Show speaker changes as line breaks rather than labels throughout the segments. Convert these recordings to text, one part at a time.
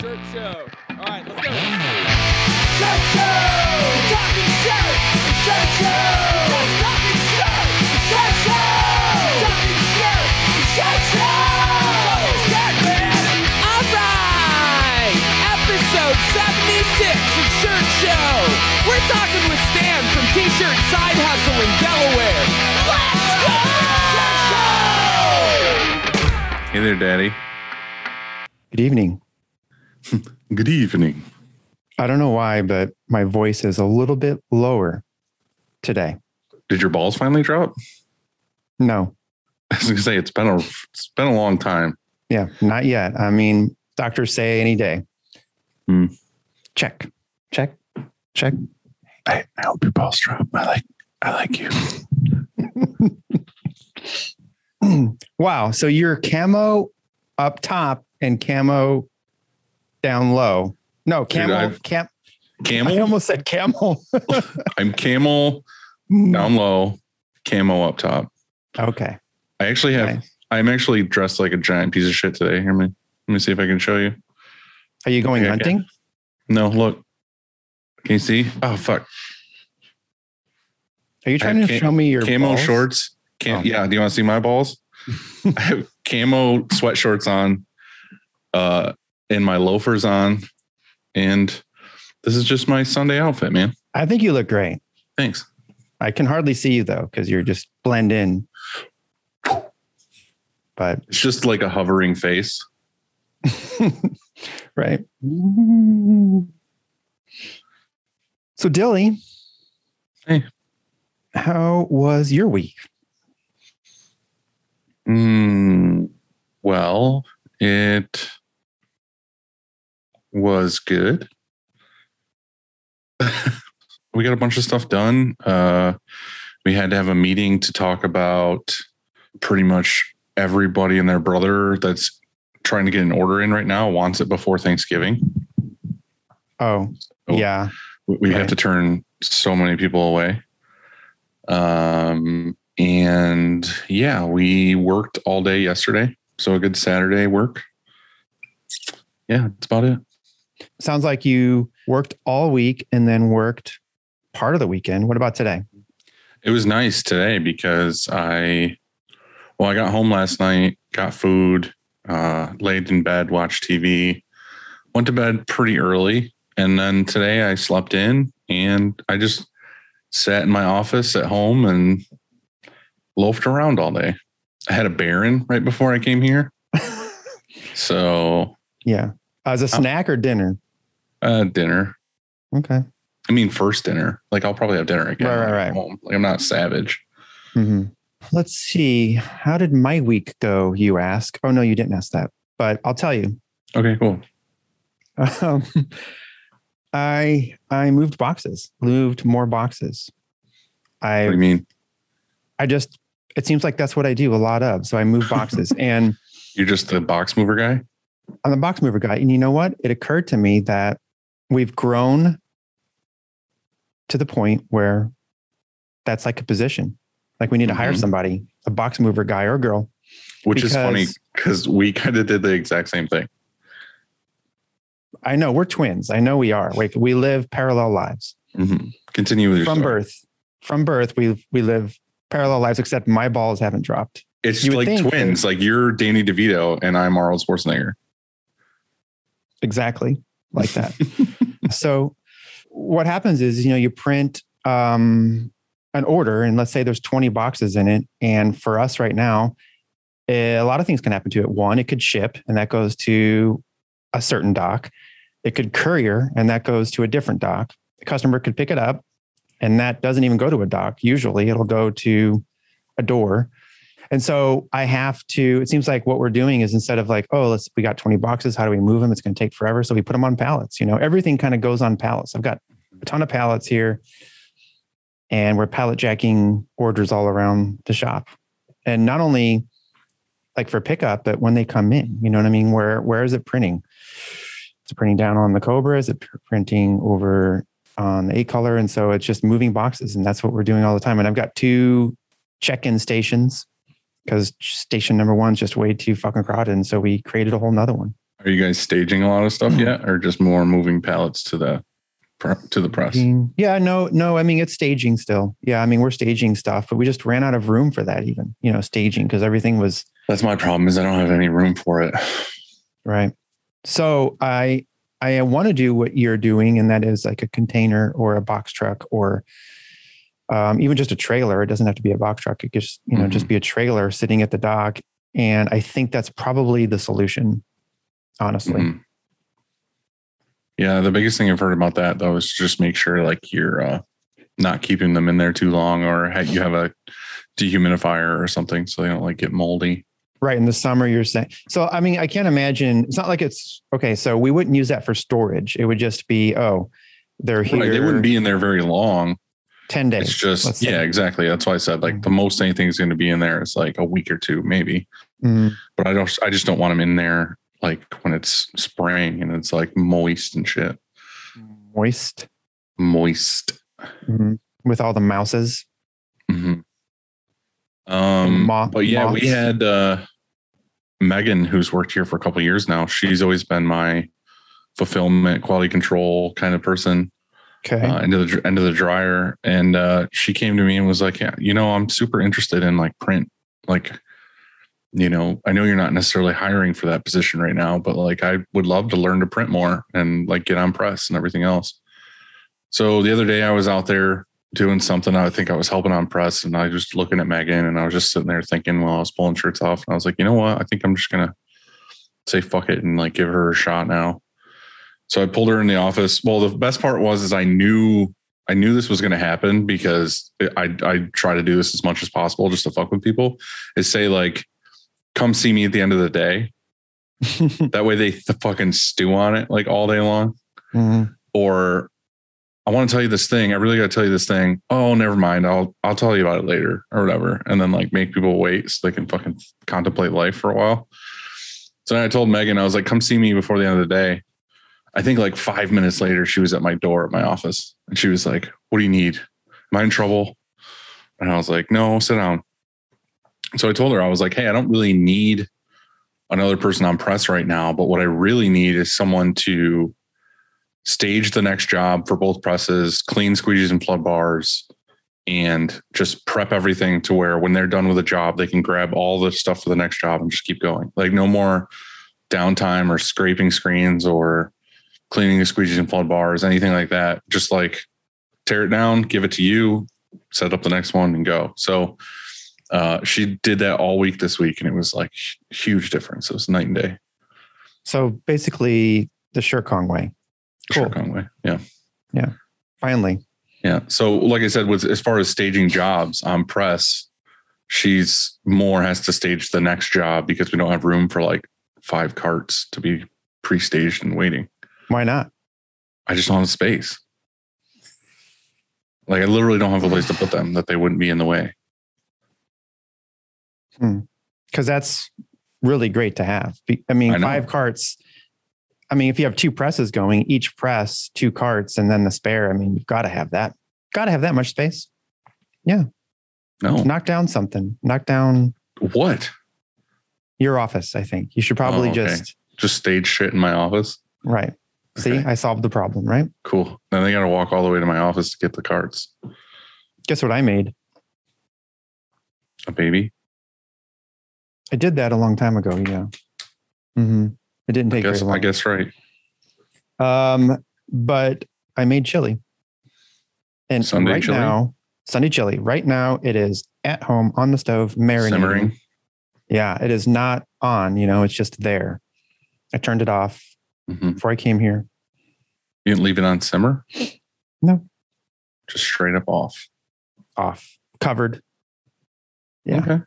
Shirt Show. All right, let's go.
Shirt Show! Talking shirt! Shirt Show! Talking shirt! Shirt Show! Talking shirt! Shirt Show! Shirt man!
All right, episode 76 of Shirt Show. We're talking with Stan from T-Shirt Side Hustle in Delaware. Let's go!
Hey there, Daddy.
Good evening.
Good evening.
I don't know why, but my voice is a little bit lower today.
Did your balls finally drop?
No,
I was gonna say it's been a it's been a long time.
yeah, not yet. I mean, doctors say any day.
Hmm.
Check, check, check.
I, I hope your balls drop. I like I like you.
wow. So you're camo up top and camo down low. No, camel.
I've-
cam. I almost said camel.
I'm camel down low, camo up top.
okay.
I actually have.
Nice.
I'm actually dressed like a giant piece of shit today. Let me let me see if I can show you.
Are you going
Okay,
hunting?
No, look. Can you see? Oh fuck.
Are you trying to
ca-
show me your
camo
balls?
shorts. Cam-
Oh.
Yeah. Do you want to see my balls? I have camo sweat shorts on, uh, and my loafers on, and this is just my Sunday outfit, man.
I think you look great.
Thanks.
I can hardly see you though because you're just blend in. But
It's just like a hovering face.
right. So Dilly,
Hey.
how was your week?
Mm, well, it was good. we got a bunch of stuff done. Uh, we had to have a meeting to talk about pretty much everybody and their brother that's trying to get an order in right now wants it before Thanksgiving.
Oh,
Oh.
yeah.
We, we have to turn so many people away. Um, and yeah, we worked all day yesterday. So a good Saturday work. Yeah, that's about it.
Sounds like you worked all week and then worked part of the weekend. What about today?
It was nice today because I, well, I got home last night, got food, uh, laid in bed, watched TV, went to bed pretty early. And then today I slept in and I just sat in my office at home and loafed around all day. I had a Baron right before I came here. So,
Yeah. As a snack or dinner?
uh, dinner.
Okay.
I mean, first dinner. Like I'll probably have dinner again.
Right, right,
I
right.
Like I'm not savage.
hmm Let's see. How did my week go? You ask. Oh, no, you didn't ask that. But I'll tell you.
Okay, cool.
Um, I I moved boxes, moved more boxes.
What do
I
you mean?
I just it seems like that's what I do a lot of. So I move boxes and
You're just the box mover guy?
I'm the box mover guy. And you know what? It occurred to me that we've grown to the point where that's like a position. Like we need to hire
Mhm.
somebody, a box mover guy or girl.
Which is funny
Because-
we kind of did the exact same thing.
I know we're twins. I know we are. Like we live parallel lives.
Mhm. Continue with your
From
story.
birth. From birth, we we live parallel lives, except my balls haven't dropped.
It's like twins. Like you're Danny DeVito and I'm Arnold Schwarzenegger.
Exactly like that. so what happens is, you know, you print um, an order and let's say there's 20 boxes in it. And for us right now, eh, a lot of things can happen to it. One, it could ship and that goes to a certain dock. It could courier and that goes to a different dock. The customer could pick it up and that doesn't even go to a dock. Usually it'll go to a door. And so I have to, it seems like what we're doing is instead of like, oh, let's, we got 20 boxes. How do we move them? It's going to take forever. So we put them on pallets. You know, everything kind of goes on pallets. I've got a ton of pallets here and we're pallet jacking orders all around the shop. And not only like for pickup, but when they come in, you know what I mean? Where, where is it printing? It's printing down on the Cobra? Is it printing over on the eight color? And so it's just moving boxes. And that's what we're doing all the time. And I've got two check-in stations because station number one's just way too fucking crowded. And so we created a whole nother one.
Are you guys staging a lot of stuff mm-hmm. yet, or just more moving pallets to the to the press?
Yeah, no, no. I mean, it's staging still. Yeah, I mean, we're staging stuff, but we just ran out of room for that. Even you know, staging because everything was
That's my problem. Is I don't have any room for it.
right. So I I want to do what you're doing, and that is like a container or a box truck or um, even just a trailer. It doesn't have to be a box truck. It could just you know just be a trailer sitting at the dock. And I think that's probably the solution, honestly.
Mhm. Yeah, the biggest thing I've heard about that though is just make sure like you're uh, not keeping them in there too long, or you have a dehumidifier or something so they don't like get moldy.
Right. In the summer, you're saying. So, I mean, I can't imagine. It's not like it's okay. So, we wouldn't use that for storage. It would just be, oh, they're here.
Right, they wouldn't be in there very long.
10 days.
It's just yeah, exactly. That's why I said like the most anything is going to be in there is like a week or two, maybe.
Mhm.
But I don't. I just don't want them in there like when it's spring and it's like moist and shit.
Moist
Moist.
Mhm. with all the mouses.
hmm Um,
Moth-
but yeah, we had uh, Megan, who's worked here for a couple of years now. She's always been my fulfillment, quality control kind of person.
Okay.
uh, into the dr- into the dryer, and uh, she came to me and was like, "Yeah, you know, I'm super interested in like print. Like, you know, I know you're not necessarily hiring for that position right now, but like, I would love to learn to print more and like get on press and everything else." So the other day, I was out there doing something. I think I was helping on press, and I was just looking at Megan, and I was just sitting there thinking while I was pulling shirts off, and I was like, "You know what? I think I'm just gonna say fuck it and like give her a shot now." So I pulled her in the office. Well, the best part was is I knew I knew this was going to happen because I I try to do this as much as possible just to fuck with people. Is say like, come see me at the end of the day. That way they th- fucking stew on it like all day long.
Mhm.
Or I want to tell you this thing. I really got to tell you this thing. Oh, never mind. I'll I'll tell you about it later or whatever. And then like make people wait so they can fucking contemplate life for a while. So then I told Megan, I was like, come see me before the end of the day. I think like five minutes later, she was at my door at my office and she was like, What do you need? Am I in trouble? And I was like, No, sit down. So I told her, I was like, Hey, I don't really need another person on press right now, but what I really need is someone to stage the next job for both presses, clean squeegees and flood bars, and just prep everything to where when they're done with a job, they can grab all the stuff for the next job and just keep going. Like no more downtime or scraping screens or cleaning the squeegees and flood bars, anything like that. Just like tear it down, give it to you, set up the next one and go. So uh, she did that all week this week and it was like huge difference. It was night and day.
So basically, the Sure Kong way. Cool.
Conway. Yeah.
Finally.
Yeah. So, like I said, with as far as staging jobs on press, she's more has to stage the next job because we don't have room for like five carts to be pre-staged and waiting.
Why not?
I just don't have space. Like I literally don't have a place to put them that they wouldn't be in the way. Hmm.
Because that's really great to have. I mean,
I
five carts. I mean, if you have two presses going, each press, two carts, and then the spare, I mean, you've got to have that. Got to have that much space. Yeah.
No.
Knock down something. Knock down
What?
your office, I think. You should probably
Oh, okay.
just,
Just stage shit in my office?
right. See,
Okay.
I solved the problem, right?
Cool. Then they got to walk all the way to my office to get the carts.
Guess what I made?
A baby.
I did that a long time ago. Yeah. hmm It didn't
I
take
guess.
very long.
I guess right.
Um, but I made chili. And
Sunday
right
chili?
now, Sunday chili. Right now, it is at home on the stove, marinating.
Simmering.
Yeah, it is not on. You know, it's just there. I turned it off
Mhm.
before I came here.
You didn't leave it on simmer.
No.
Just straight up off.
Off, covered. Yeah.
Okay.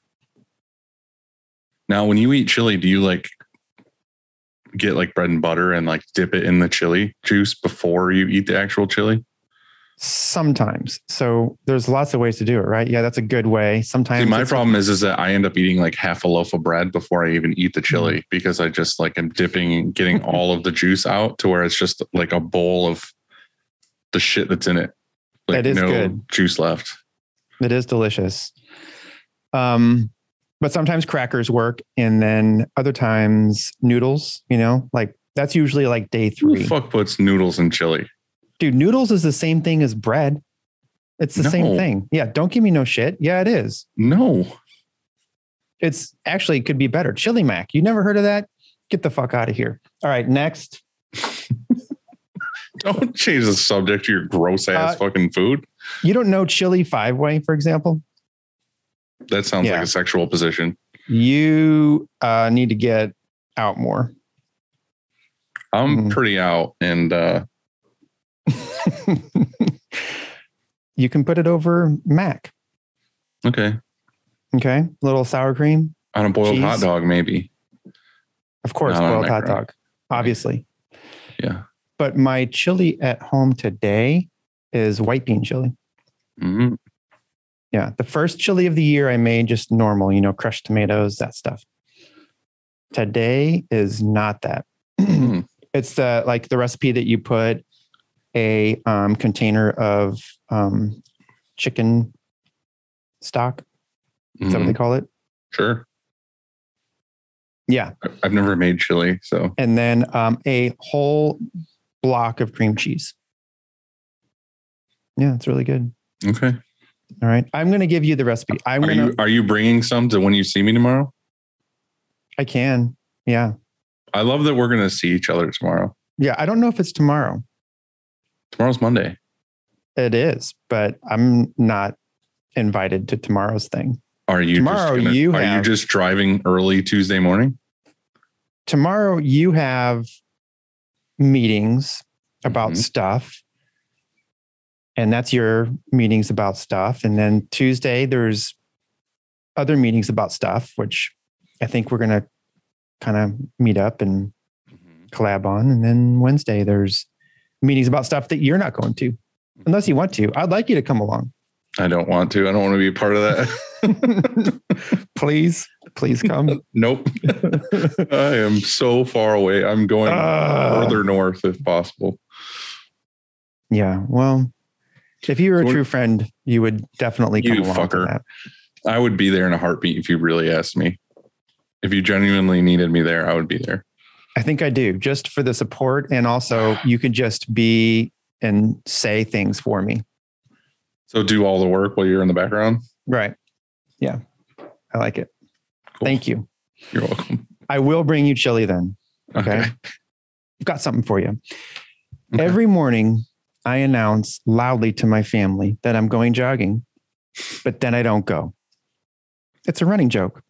Now, when you eat chili, do you like get like bread and butter and like dip it in the chili juice before you eat the actual chili?
Sometimes. So there's lots of ways to do it, right? Yeah, that's a good way. Sometimes
See, my problem is is that I end up eating like half a loaf of bread before I even eat the chili
Mm-hmm.
because I just like am dipping and getting all of the juice out to where it's just like a bowl of the shit that's in it. Like
That is
no
good.
juice left.
It is delicious. Um, but sometimes crackers work, and then other times noodles. You know, like that's usually like day
Who
three.
the fuck puts noodles in chili?
Dude, noodles is the same thing as bread. It's the same thing. Yeah, don't give me no shit. Yeah, it is.
No.
It's actually it could be better. Chili mac. You never heard of that? Get the fuck out of here. All right, next.
Don't change the subject to your gross ass
Uh,
fucking food.
You don't know chili five way, for example?
That sounds
yeah.
like a sexual position.
You uh, need to get out more.
I'm
Mhm.
pretty out and uh
you can put it over mac.
okay.
Okay, A little sour cream,
On a boiled hot dog, maybe.
of course,
not
boiled hot dog, obviously.
Yeah.
But my chili at home today is white bean chili.
Mhm.
Yeah, the first chili of the year I made just normal, you know, crushed tomatoes, that stuff. Today is not that.
Mm.
it's the like the recipe that you put a um, container of um, chicken stock. Is that what they call it?
Sure.
Yeah,
I've never made chili, so
and then um, a whole block of cream cheese. Yeah, it's really good.
okay.
All right, I'm going to give you the recipe. I'm
Are
going to.
you are you bringing some to when you see me tomorrow?
I can. Yeah,
I love that we're gonna see each other tomorrow.
yeah. I don't know if it's tomorrow.
Tomorrow's Monday.
It is, but I'm not invited to tomorrow's thing.
Are you
Tomorrow
just gonna,
you
are you just driving early Tuesday morning?
tomorrow you have meetings about
Mhm.
stuff and that's your meetings about stuff and then tuesday there's other meetings about stuff which i think we're going to kind of meet up and collab on and then wednesday there's meetings about stuff that you're not going to unless you want to i'd like you to come along
I don't want to. I don't want to be a part of that.
please please come
nope. I am so far away. I'm going
Ah.
further north if possible.
yeah well if you were a
So
true friend you would definitely come
You
along
fucker.
that.
I would be there in a heartbeat if you really asked me. If you genuinely needed me there, I would be there.
I think I do, just for the support. And also, you could just be and say things for me.
So do all the work while you're in the background.
Right. Yeah. I like it.
Cool.
Thank you.
You're welcome.
I will bring you chili then. Okay.
Okay.
I've got something for you.
Okay.
Every morning, I announce loudly to my family that I'm going jogging, but then I don't go. It's a running joke.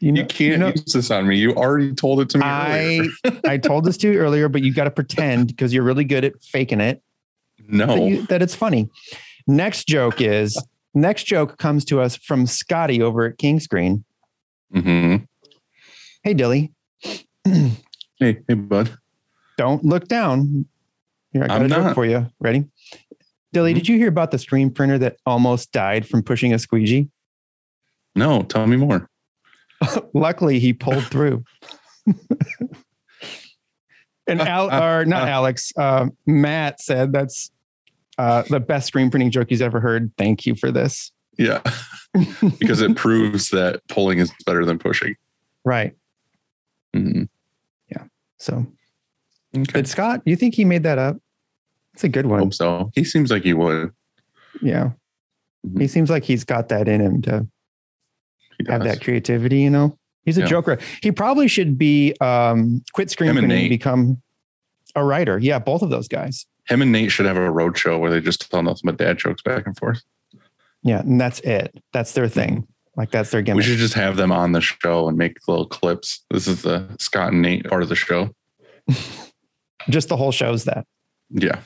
You
You can't
know-
use this on me. You already told it to me.
I. I told this to you earlier, but you got to pretend because you're really good at faking it. that,
no.
you, that it's funny. Next joke is next joke comes to us from Scotty over at King Screen.
hmm
Hey Dilly,
Hey, hey, bud.
don't look down. Here, I got
I'm
a joke
not.
for you. Ready? Dilly,
Mhm.
did you hear about the screen printer that almost died from pushing a squeegee?
No, tell me more.
Luckily, he pulled through. and Al, or not Alex, uh, Matt said that's uh, the best screen printing joke he's ever heard. Thank you for this.
Yeah, because it proves that pulling is better than pushing.
Right.
Mhm.
So,
Okay.
did Scott? You think he made that up? It's a good
I
one.
hope so. He seems like he would.
Yeah.
Mhm.
He seems like he's got that in him to have that creativity, you know? He's a
Yeah.
joker. He probably should be um quit
screaming and
and become a writer. Yeah, both of those guys.
Him and Nate should have a road show where they just tell nothing but dad jokes back and forth.
Yeah, and that's it. That's their thing. Like that's their gimmick.
We should just have them on the show and make little clips. This is the Scott and Nate part of the show.
Just the whole show's that.
Yeah.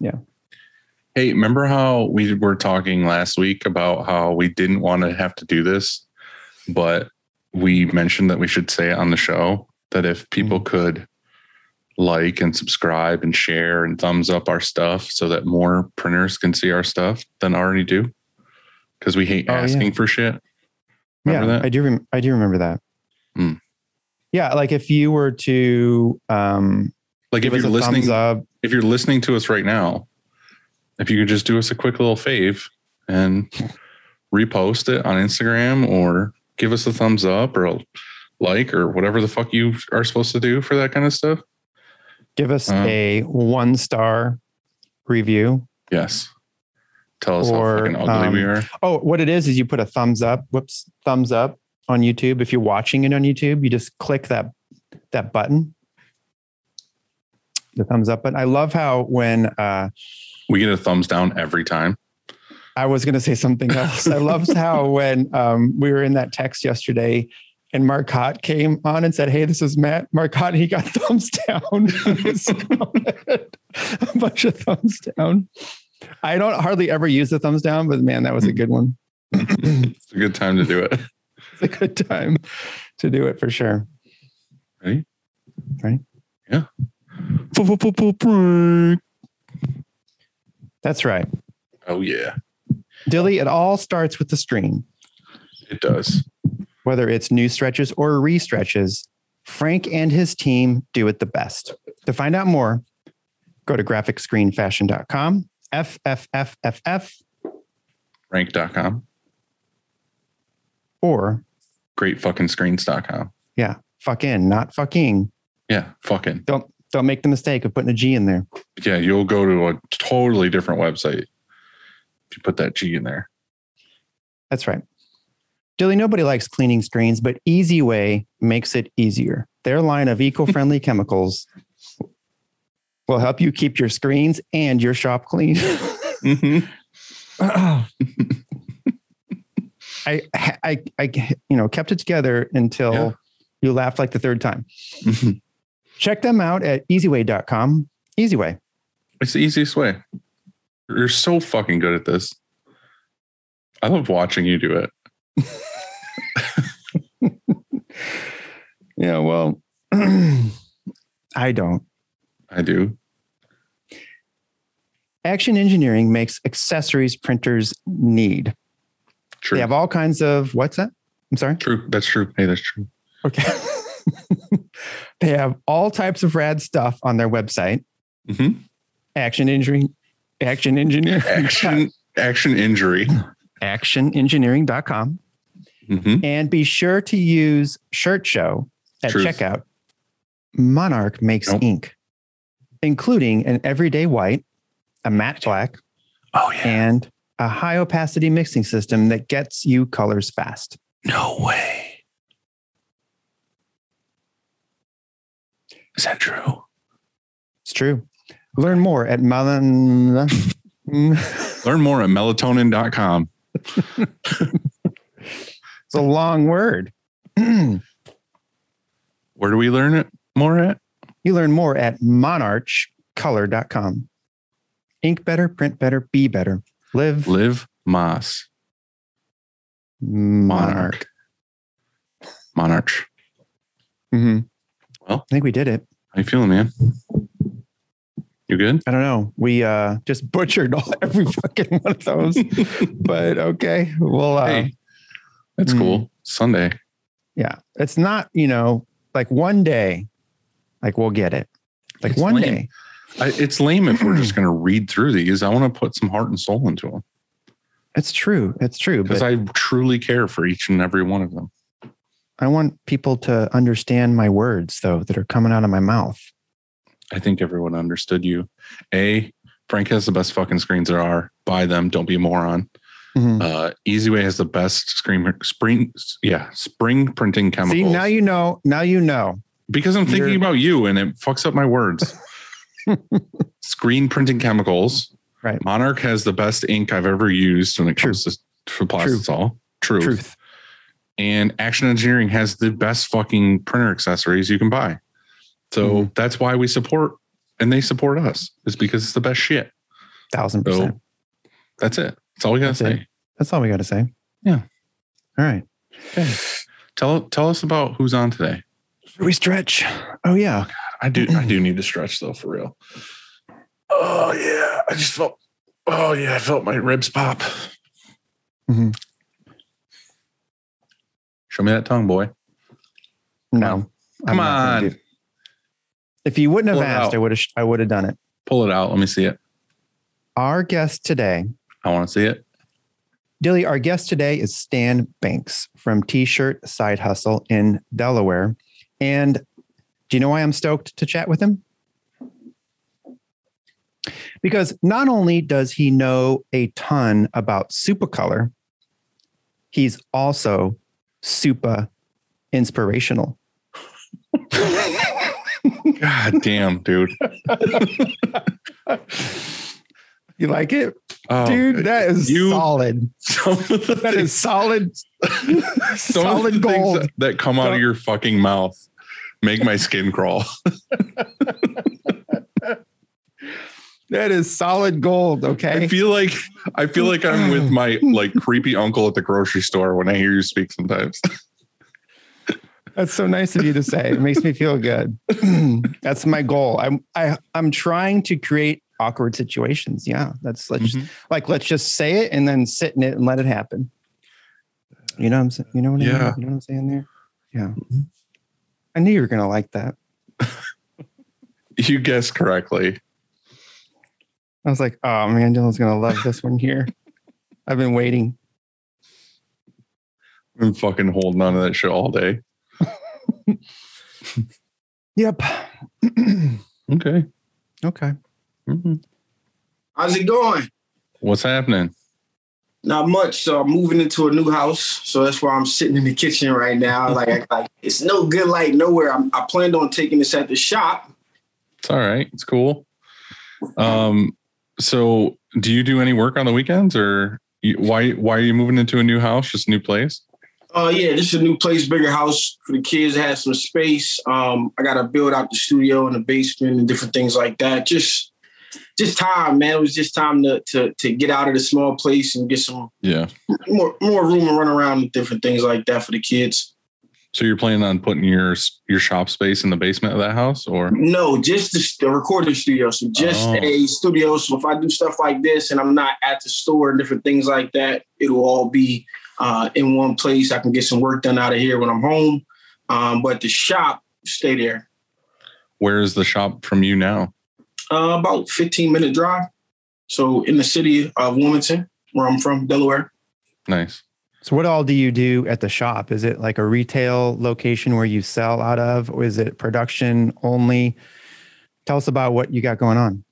Yeah.
Hey, remember how we were talking last week about how we didn't want to have to do this, but we mentioned that we should say it on the show that if people
Mm-hmm.
could like and subscribe and share and thumbs up our stuff so that more printers can see our stuff than already do. Because we hate
Oh, yeah.
asking for shit. Remember
yeah,
that?
I do. Rem- I do remember that.
Hmm.
Yeah, like if you were to um,
Like if you're listening,
up,
if you're listening to us right now, if you could just do us a quick little fave and repost it on Instagram or give us a thumbs up or a like or whatever the fuck you are supposed to do for that kind of stuff.
Give us
Uh.
a one star review.
Yes. Tell us
Or,
how fucking ugly we
um,
are.
Oh, what it is is you put a thumbs up. Whoops, thumbs up on YouTube. If you're watching it on YouTube, you just click that that button, the thumbs up button. I love how when uh,
We get a thumbs down every time.
I was going to say something else. I loved how when um, we were in that text yesterday. And Marcotte came on and said, Hey, this is Matt. Marcotte, he got thumbs down. on his comment. a bunch of thumbs down. I don't hardly ever use the thumbs down, but man, that was a good one.
It's a good time to do it.
it's a good time to do it for sure.
Ready?
Ready?
Yeah.
That's right.
Oh yeah,
Dilly, it all starts with the stream.
it does.
Whether it's new stretches or re-stretches, Frank and his team do it the best. To find out more, go to graphicscreenfashion.com, FFFFF,
Rank.com.
or
Greatfuckingscreens.com.
yeah, fuck in, not fucking.
Yeah, fucking.
Don't don't make the mistake of putting a G in there.
Yeah, you'll go to a totally different website if you put that G in there.
That's right. Dilly, nobody likes cleaning screens, but Easy Way makes it easier. Their line of eco-friendly chemicals will help you keep your screens and your shop clean.
Mm-hmm.
I, I, I, you know, kept it together until
Yeah.
you laughed like the third time. Check them out at easyway.com. Easy Way.
It's the easiest way. You're so fucking good at this. I love watching you do it.
Yeah, well, I don't.
I do.
Action Engineering makes accessories printers need.
True.
They have all kinds of what's that? I'm sorry.
true. That's true. Hey, that's true.
Okay. they have all types of rad stuff on their website.
Mhm.
Action injury, Action Engineering,
Action action injury.
actionengineering.com.
Mhm.
And be sure to use Shirt Show at
Truth.
checkout. Monarch makes
Nope.
ink, including an everyday white, a matte black,
Oh yeah.
and a high opacity mixing system that gets you colors fast.
No way. Is that true?
It's true. Learn more at Melon.
Learn more at melatonin.com.
It's a long word.
Where do we learn it more at?
You learn more at monarchcolor.com. Ink better, print better, be better. Live
Live Moss.
Monarch.
Monarch.
hmm
Well.
I think we did it.
How you feeling, man? You good?
I don't know. We uh just butchered all, every fucking one of those. but okay. Well, uh,
hey, that's
mm.
cool. Sunday.
yeah. It's not, you know, like one day, like we'll get it. Like
It's
one
lame.
day.
I, it's lame if we're just going to read through these. I want to put some heart and soul into them
It's true. It's true.
because I truly care for each and every one of them.
I want people to understand my words, though, that are coming out of my mouth.
I think everyone understood you. A, Frank has the best fucking screens there are. Buy them. Don't be a moron.
Mhm.
Uh, Easyway has the best screen spring. Yeah, spring printing chemicals.
See, now you know. Now you know.
because I'm thinking
You're-
about you and it fucks up my words. Screen printing chemicals.
Right.
Monarch has the best ink I've ever used when it comes to for plastisol. Truth.
Truth.
And Action Engineering has the best fucking printer accessories you can buy. So
Mm-hmm.
that's why we support and they support us. Is because it's the best shit.
Thousand
So
percent.
that's it. That's all we gotta
That's
say.
That's all we got to say.
Yeah.
All right.
Okay. Tell tell us about who's on today.
Should we stretch? Oh yeah.
I do I do need to stretch though for real. Oh yeah. I just felt oh yeah, I felt my ribs pop.
Mhm.
Show me that tongue, boy.
No.
Come
I'm
on.
If you wouldn't have
Pull it
asked,
out.
I would have. I would have done it.
Pull it out. Let me see it.
Our guest today
I want to see it.
Dilly, our guest today is Stan Banks from T shirt Side Hustle in Delaware. And do you know why I'm stoked to chat with him? Because not only does he know a ton about supercolor, he's also super inspirational.
God damn, dude.
You like it?
Oh,
Dude, that is
you-
solid.
some of the
That is solid,
some of the
solid
things
gold.
that, that come out of your fucking mouth make my skin crawl.
That is solid gold. Okay.
I feel like I feel like I'm with my like creepy uncle at the grocery store when I hear you speak sometimes.
That's so nice of you to say. It makes me feel good. that's my goal. I'm I I'm trying to create awkward situations. Yeah. That's let's
Mhm.
like let's just say it and then sit in it and let it happen. You know what I'm saying? You know what I mean?
Yeah.
You know what I'm saying there? Yeah. I knew you were gonna like that.
You guessed correctly.
I was like, oh man, Dylan's gonna love this one here. I've been waiting.
I've been fucking holding on to that shit all day.
Yep.
Okay.
okay.
Mhm.
How's it going?
What's happening?
Not much. So I'm moving into a new house. So that's why I'm sitting in the kitchen right now. Like, like it's no good light nowhere. I'm, I planned on taking this at the shop.
It's all right. It's cool. Um, so do you do any work on the weekends or you, why why are you moving into a new house, just a new place?
Uh, yeah, this is a new place, bigger house for the kids. Has some space. Um, I got to build out the studio and the basement and different things like that. Just, just time, man. It was just time to to to get out of the small place and get some
Yeah.
more more room to run around and different things like that for the kids.
So you're planning on putting your your shop space in the basement of that house or
No, just the, the recording studio. So just
Oh.
a studio. So if I do stuff like this and I'm not at the store and different things like that, it'll all be uh, in one place. I can get some work done out of here when I'm home. Um, but the shop stay there.
where is the shop from you now?
Uh, about 15 minute drive. So in the city of Wilmington, where I'm from, Delaware.
Nice.
So what all do you do at the shop? Is it like a retail location where you sell out of, or is it production only? Tell us about what you got going on.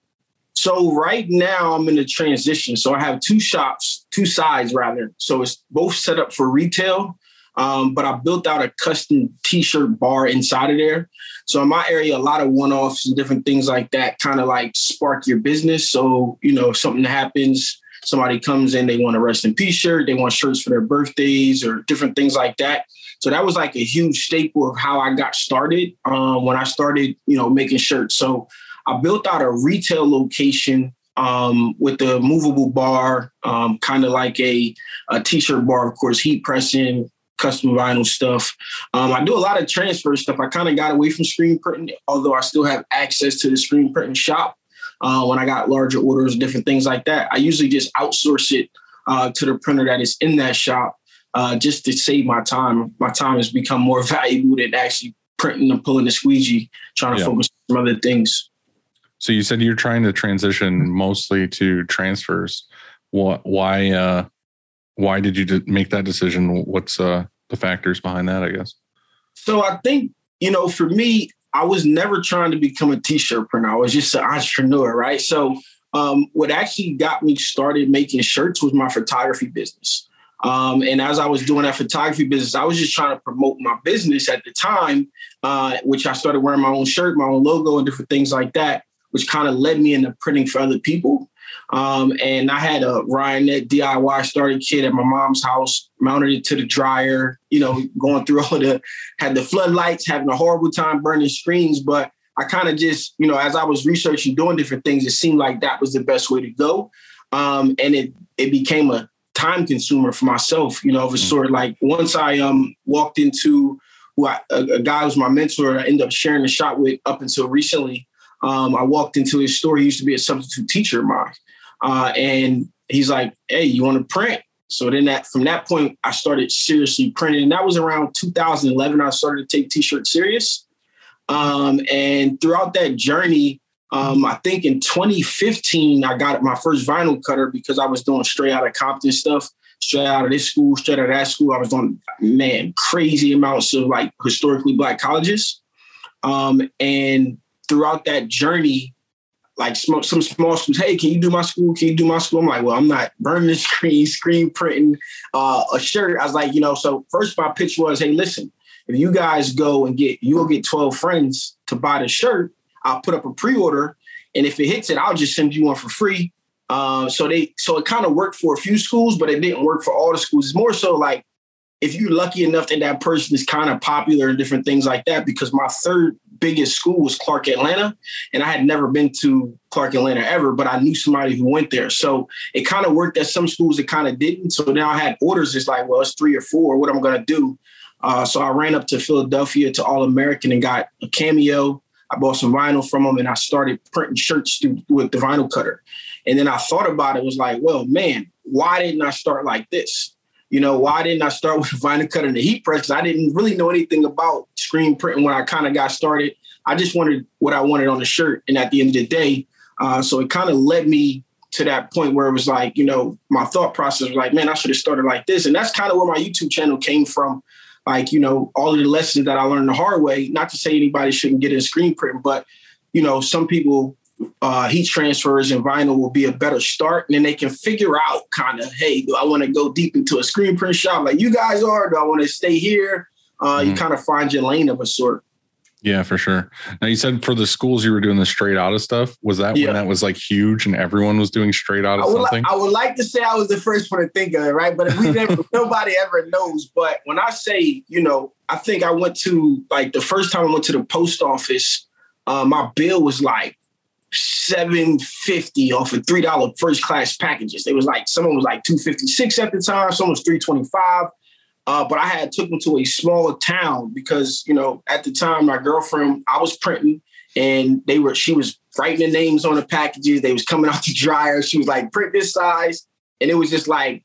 So right now I'm in a transition. So I have two shops, two sides rather. So it's both set up for retail, um, but I built out a custom t-shirt bar inside of there. So in my area, a lot of one-offs and different things like that kind of like spark your business. So you know, something happens, somebody comes in, they want a rest in peace shirt, they want shirts for their birthdays or different things like that. So that was like a huge staple of how I got started um, when I started, you know, making shirts. So I built out a retail location um, with the movable bar, um, kind of like a, a t-shirt bar, of course, heat pressing, custom vinyl stuff. Um, I do a lot of transfer stuff. I kind of got away from screen printing, although I still have access to the screen printing shop uh, when I got larger orders, different things like that. I usually just outsource it uh, to the printer that is in that shop uh, just to save my time. My time has become more valuable than actually printing and pulling the squeegee, trying to
Yeah.
focus on some other things.
So you said you're trying to transition mostly to transfers. What why uh why did you make that decision? What's uh the factors behind that, I guess?
So I think, you know, for me, I was never trying to become a t-shirt printer. I was just an entrepreneur, right? So um, what actually got me started making shirts was my photography business. Um, and as I was doing that photography business, I was just trying to promote my business at the time, uh, which I started wearing my own shirt, my own logo, and different things like that, which kind of led me into printing for other people. Um, and I had a Ryonet DIY starter kit at my mom's house, mounted it to the dryer, you know, going through all the, had the floodlights, having a horrible time burning screens. But I kind of just, you know, as I was researching, doing different things, it seemed like that was the best way to go. Um, and it, it became a time consumer for myself, you know, of a sort. Like once I um, walked into who I, a, a guy who was my mentor, I ended up sharing the shot with up until recently. Um, I walked into his store. He used to be a substitute teacher of mine. Uh, and he's like, "Hey, you want to print?" So then that from that point, I started seriously printing. And that was around 2011. I started to take t-shirts serious. Um, and throughout that journey, um, I think in 2015, I got my first vinyl cutter because I was doing straight out of Compton stuff. straight out of this school, straight out of that school. I was doing man crazy amounts of like historically black colleges, um, and throughout that journey, like some, some small schools, hey, can you do my school? Can you do my school? I'm like, well, I'm not burning the screen, screen printing uh, a shirt. I was like, you know, so first my pitch was, hey, listen, if you guys go and get, you will get 12 friends to buy the shirt, I'll put up a pre-order. And if it hits it, I'll just send you one for free. Uh, so they, so it kind of worked for a few schools, but it didn't work for all the schools. It's more so like if you're lucky enough that that person is kind of popular and different things like that, because my third biggest school was Clark Atlanta, and I had never been to Clark Atlanta ever, but I knew somebody who went there. So it kind of worked at some schools, it kind of didn't. So now I had orders. It's like, well, it's three or four. What am I going to do? Uh, so I ran up to Philadelphia to All American and got a cameo. I bought some vinyl from them and I started printing shirts with the vinyl cutter. And then I thought about it, was like, well, man, why didn't I start like this? You know, why didn't I start with the vinyl cut and the heat press? I didn't really know anything about screen printing when I kind of got started. I just wanted what I wanted on the shirt. And at the end of the day, uh, so it kind of led me to that point where it was like, you know, my thought process was like, man, I should have started like this. And that's kind of where my YouTube channel came from. Like, you know, all of the lessons that I learned the hard way, not to say anybody shouldn't get in screen print, but, you know, some people uh, heat transfers and vinyl will be a better start. And then they can figure out kind of, hey, do I want to go deep into a screen print shop like you guys are? Do I want to stay here? Uh, mm-hmm. You kind of find your lane of a sort.
Yeah, for sure. Now you said for the schools you were doing the straight out of stuff. Was that yeah. when that was like huge and everyone was doing straight out of
I
something?
I would like to say I was the first one to think of it, right? But we never, nobody ever knows. But when I say, you know, I think I went to like the first time I went to the post office, uh, my bill was like seven fifty off of three dollar first class packages. It was like someone was like two fifty six at the time, someone was three twenty five. Uh, but I had took them to a small town because you know at the time my girlfriend I was printing and they were she was writing the names on the packages. They was coming out the dryer. She was like print this size, and it was just like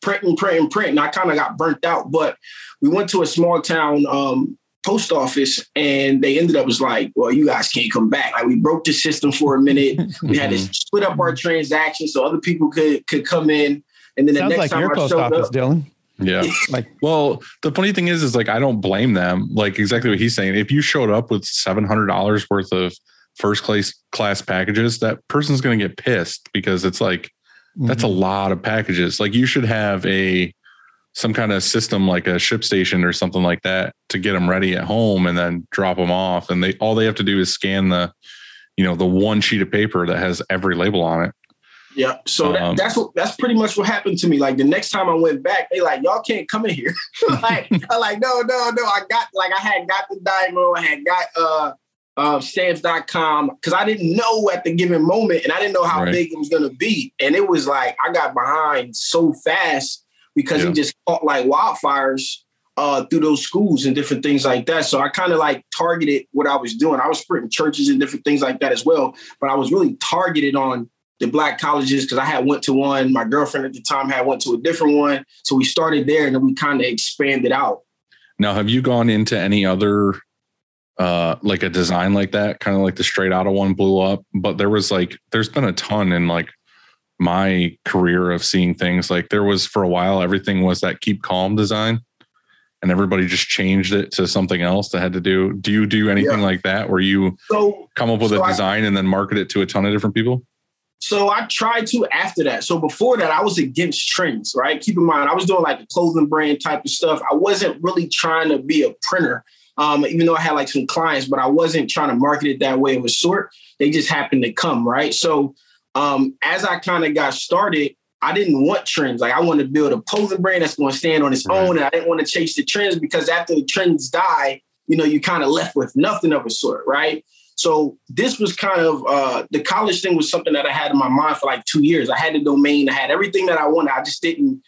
printing, printing, printing. I kind of got burnt out, but we went to a small town um, post office and they ended up was like, well, you guys can't come back. Like we broke the system for a minute. we had to mm-hmm. split up our transactions so other people could could come in. And then
Sounds
the next
like
time
your
I
post office,
up,
Dylan.
Yeah. like, well, the funny thing is, is like, I don't blame them. Like exactly what he's saying. If you showed up with $700 worth of first class class packages, that person's going to get pissed because it's like, mm-hmm. that's a mm-hmm. lot of packages. Like you should have a, some kind of system like a ShipStation or something like that to get them ready at home and then drop them off and they all they have to do is scan the you know the one sheet of paper that has every label on it
yeah so um, that, that's what that's pretty much what happened to me like the next time i went back they like y'all can't come in here like i like no no no i got like i had got the dymo i had got uh uh, stamps.com because I didn't know at the given moment and I didn't know how right. big it was going to be. And it was like I got behind so fast because yeah. he just caught like wildfires uh, through those schools and different things like that. So I kind of like targeted what I was doing. I was sprinting churches and different things like that as well, but I was really targeted on the black colleges because I had went to one. My girlfriend at the time had went to a different one, so we started there and then we kind of expanded out.
Now, have you gone into any other uh like a design like that kind of like the straight out of one blew up but there was like there's been a ton in like my career of seeing things like there was for a while everything was that keep calm design and everybody just changed it to something else that had to do do you do anything yeah. like that? Where you so, come up with so a design I, and then market it to a ton of different people?
So i tried to after that. So before that i was against trends right? Keep in mind i was doing like a clothing brand type of stuff. I wasn't really trying to be a printer um, even though i had like some clients but i wasn't trying to market it that way it was sort. They just happened to come right? So um, as I kind of got started, I didn't want trends. Like I wanted to build a clothing brand that's going to stand on its right. own, and I didn't want to chase the trends because after the trends die, you know, you kind of left with nothing of a sort, right? So this was kind of uh, the college thing was something that I had in my mind for like two years. I had the domain, I had everything that I wanted. I just didn't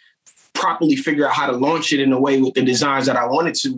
properly figure out how to launch it in a way with the designs that I wanted to.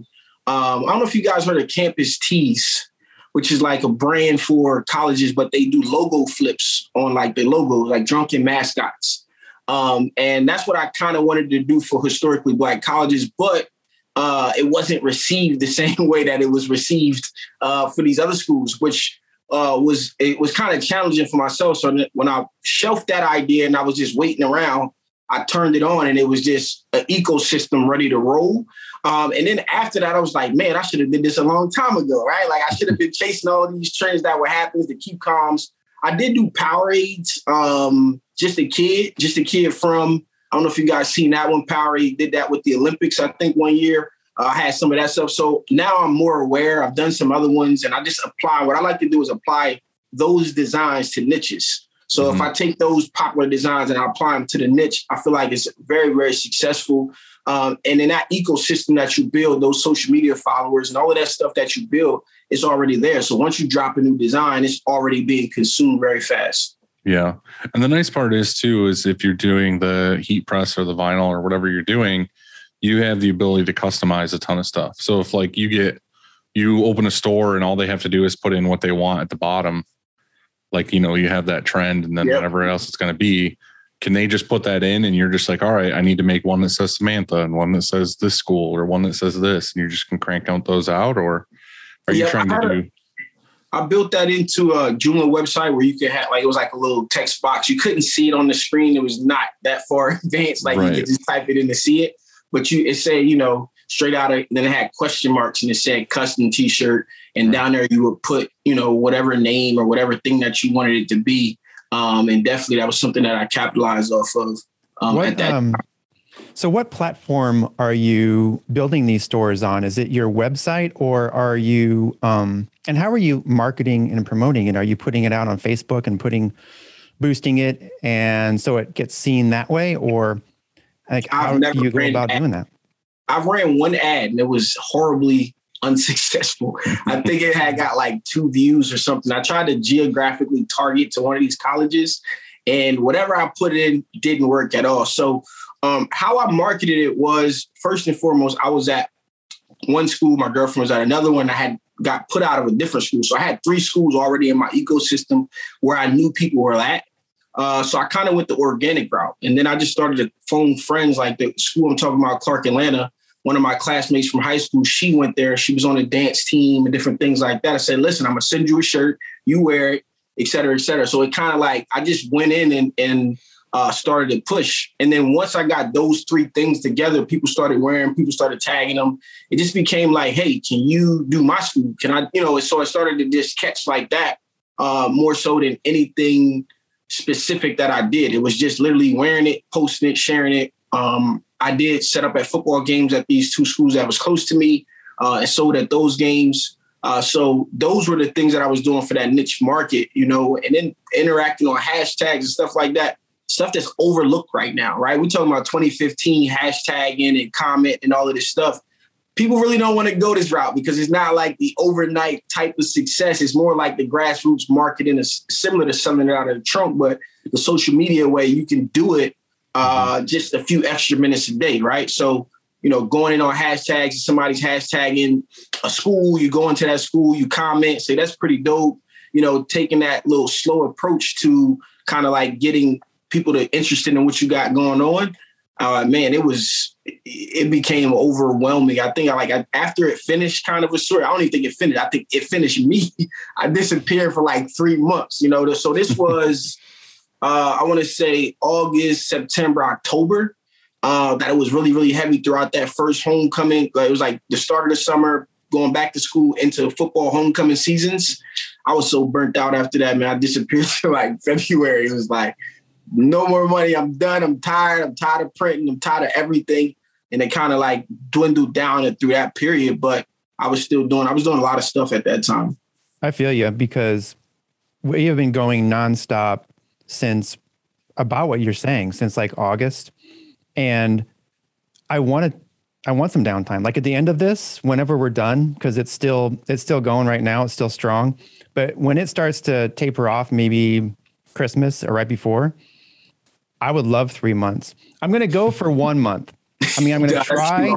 Um, I don't know if you guys heard of Campus Tees which is like a brand for colleges, but they do logo flips on like the logos, like drunken mascots. Um, and that's what I kind of wanted to do for historically black colleges, but uh, it wasn't received the same way that it was received uh, for these other schools, which uh, was it was kind of challenging for myself. So when I shelved that idea and I was just waiting around, I turned it on and it was just an ecosystem ready to roll. Um, and then after that, I was like, man, I should have did this a long time ago, right? Like I should have been chasing all these trends that were happening to keep comms. I did do Powerades, um, just a kid, just a kid from, I don't know if you guys seen that one. Powerade did that with the Olympics, I think one year. Uh, I had some of that stuff. So now I'm more aware. I've done some other ones and I just apply. What I like to do is apply those designs to niches. So mm-hmm. if I take those popular designs and I apply them to the niche, I feel like it's very, very successful. Um, and in that ecosystem that you build, those social media followers and all of that stuff that you build, it's already there. So once you drop a new design, it's already being consumed very fast.
Yeah. And the nice part is too, is if you're doing the heat press or the vinyl or whatever you're doing, you have the ability to customize a ton of stuff. So if like you get you open a store and all they have to do is put in what they want at the bottom, like you know, you have that trend and then yep. whatever else it's going to be, can they just put that in and you're just like, all right, I need to make one that says Samantha and one that says this school or one that says this, and you're just can crank out those out, or are you trying to do?
I built that into a Joomla website where you could have like it was like a little text box. You couldn't see it on the screen. It was not that far advanced. Like right. you could just type it in to see it. But you it said, you know, straight out of then it had question marks and it said custom t-shirt. And right. down there you would put, you know, whatever name or whatever thing that you wanted it to be. Um, and definitely that was something that I capitalized off of um, what, at that um,
so, what platform are you building these stores on? Is it your website, or are you? Um, and how are you marketing and promoting it? Are you putting it out on Facebook and putting, boosting it, and so it gets seen that way, or like how do you go about ad. doing that?
I ran one ad and it was horribly unsuccessful. I think it had got like two views or something. I tried to geographically target to one of these colleges, and whatever I put in didn't work at all. So, um, how I marketed it was first and foremost, I was at one school, my girlfriend was at another one. I had got put out of a different school, so I had three schools already in my ecosystem where I knew people were at. Uh, so I kind of went the organic route, and then I just started to phone friends like the school I'm talking about, Clark Atlanta one of my classmates from high school, she went there. She was on a dance team and different things like that. I said, listen, I'm gonna send you a shirt, you wear it, et cetera, et cetera. So it kind of like I just went in and and uh, started to push. And then once I got those three things together, people started wearing, people started tagging them. It just became like, hey, can you do my school? Can I, you know, so I started to just catch like that uh, more so than anything specific that I did. It was just literally wearing it, posting it, sharing it. Um, I did set up at football games at these two schools that was close to me uh, and sold at those games. Uh, so those were the things that I was doing for that niche market, you know, and then interacting on hashtags and stuff like that. Stuff that's overlooked right now, right? We're talking about 2015 hashtagging and comment and all of this stuff. People really don't want to go this route because it's not like the overnight type of success. It's more like the grassroots marketing is similar to something out of trunk, but the social media way you can do it uh, just a few extra minutes a day, right? So, you know, going in on hashtags, somebody's hashtagging a school, you go into that school, you comment, say that's pretty dope. You know, taking that little slow approach to kind of like getting people to interested in what you got going on. Uh, man, it was it became overwhelming. I think I like after it finished, kind of a story. I don't even think it finished. I think it finished me. I disappeared for like three months. You know, so this was uh, I want to say August, September, October. Uh, that it was really, really heavy throughout that first homecoming. It was like the start of the summer, going back to school into football homecoming seasons. I was so burnt out after that, man. I disappeared to like February. It was like, no more money. I'm done. I'm tired. I'm tired of printing. I'm tired of everything. And it kind of like dwindled down through that period. But I was still doing, I was doing a lot of stuff at that time.
I feel you because we have been going nonstop since about what you're saying since like August. And I want to I want some downtime. Like at the end of this, whenever we're done, because it's still it's still going right now, it's still strong. But when it starts to taper off, maybe Christmas or right before, I would love three months. I'm gonna go for one month. I mean, I'm gonna try.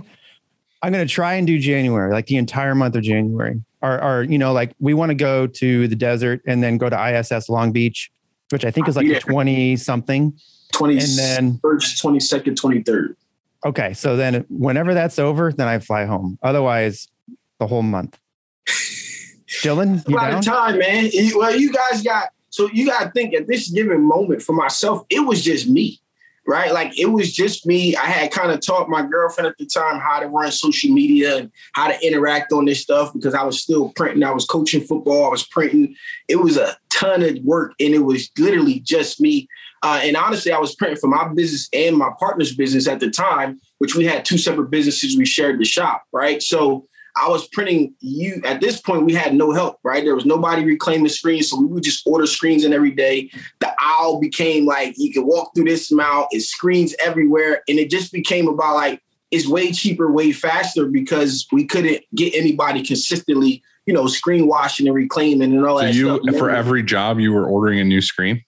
I'm gonna try and do January, like the entire month of January. Or, or you know, like we want to go to the desert and then go to ISS Long Beach which I think is like yeah. 20 something.
20 and then first, 22nd, 23rd.
Okay. So then whenever that's over, then I fly home. Otherwise, the whole month. Dylan,
you
down?
time, man. Well, you guys got so you got to think at this given moment for myself, it was just me, right? Like it was just me. I had kind of taught my girlfriend at the time how to run social media and how to interact on this stuff because I was still printing. I was coaching football. I was printing. It was a ton of work, and it was literally just me. Uh, and honestly, I was printing for my business and my partner's business at the time, which we had two separate businesses. We shared the shop, right? So I was printing you at this point, we had no help, right? There was nobody reclaiming screens. So we would just order screens in every day. The aisle became like you could walk through this amount, it's screens everywhere. And it just became about like it's way cheaper, way faster because we couldn't get anybody consistently, you know, screen washing and reclaiming and all
So
that
you
stuff.
for every job you were ordering a new screen.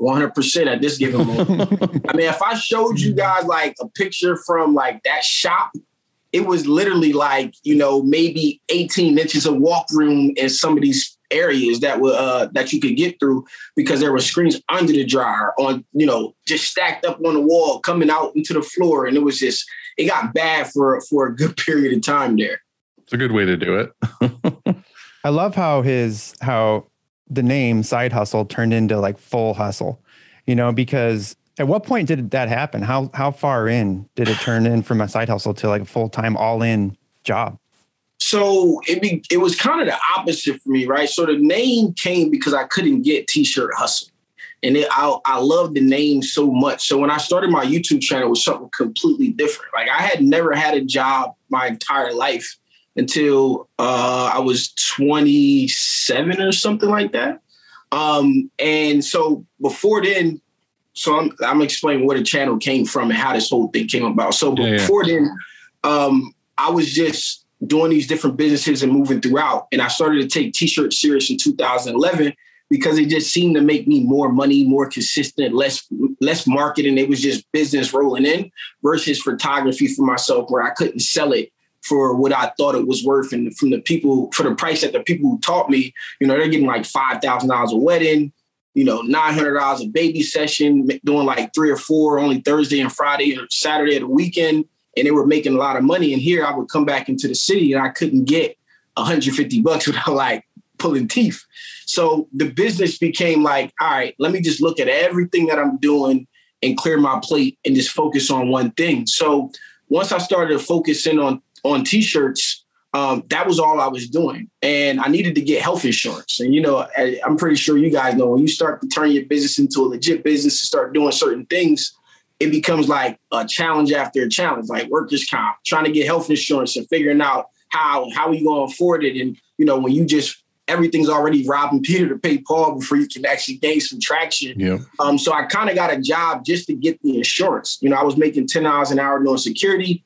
100% at this given moment. I mean, if I showed you guys like a picture from like that shop, it was literally like, you know, maybe 18 inches of walk room in some of these areas that were uh that you could get through because there were screens under the dryer on, you know, just stacked up on the wall, coming out into the floor. And it was just it got bad for for a good period of time there.
It's a good way to do it.
I love how his how the name side hustle turned into like full hustle, you know, because at what point did that happen? How how far in did it turn in from a side hustle to like a full time all in job?
So it be it was kind of the opposite for me, right? So the name came because I couldn't get T-shirt hustle, and it, I I love the name so much. So when I started my YouTube channel, it was something completely different. Like I had never had a job my entire life until uh, I was 27 or something like that. Um, and so before then, so I'm I'm explaining where the channel came from and how this whole thing came about. So
Yeah, yeah.
before then, um, I was just doing these different businesses and moving throughout. And I started to take t-shirts serious in 2011 because it just seemed to make me more money, more consistent, less less marketing. It was just business rolling in versus photography for myself where I couldn't sell it for what I thought it was worth. And from the people, for the price that the people who taught me, you know, they're getting like $5,000 a wedding, you know, $900 a baby session, doing like three or four only Thursday and Friday or Saturday of the weekend. And they were making a lot of money. And here I would come back into the city and I couldn't get 150 bucks without like pulling teeth. So the business became like, all right, let me just look at everything that I'm doing and clear my plate and just focus on one thing. So once I started to focus in on on t-shirts, um, that was all I was doing, and I needed to get health insurance. And you know, I, I'm pretty sure you guys know when you start to turn your business into a legit business and start doing certain things, it becomes like a challenge after a challenge, like workers' comp, trying to get health insurance and figuring out how how are you going to afford it. And you know, when you just everything's already robbing Peter to pay Paul before you can actually gain some traction.
Yeah.
Um, so I kind of got a job just to get the insurance. You know, I was making ten dollars an hour doing security.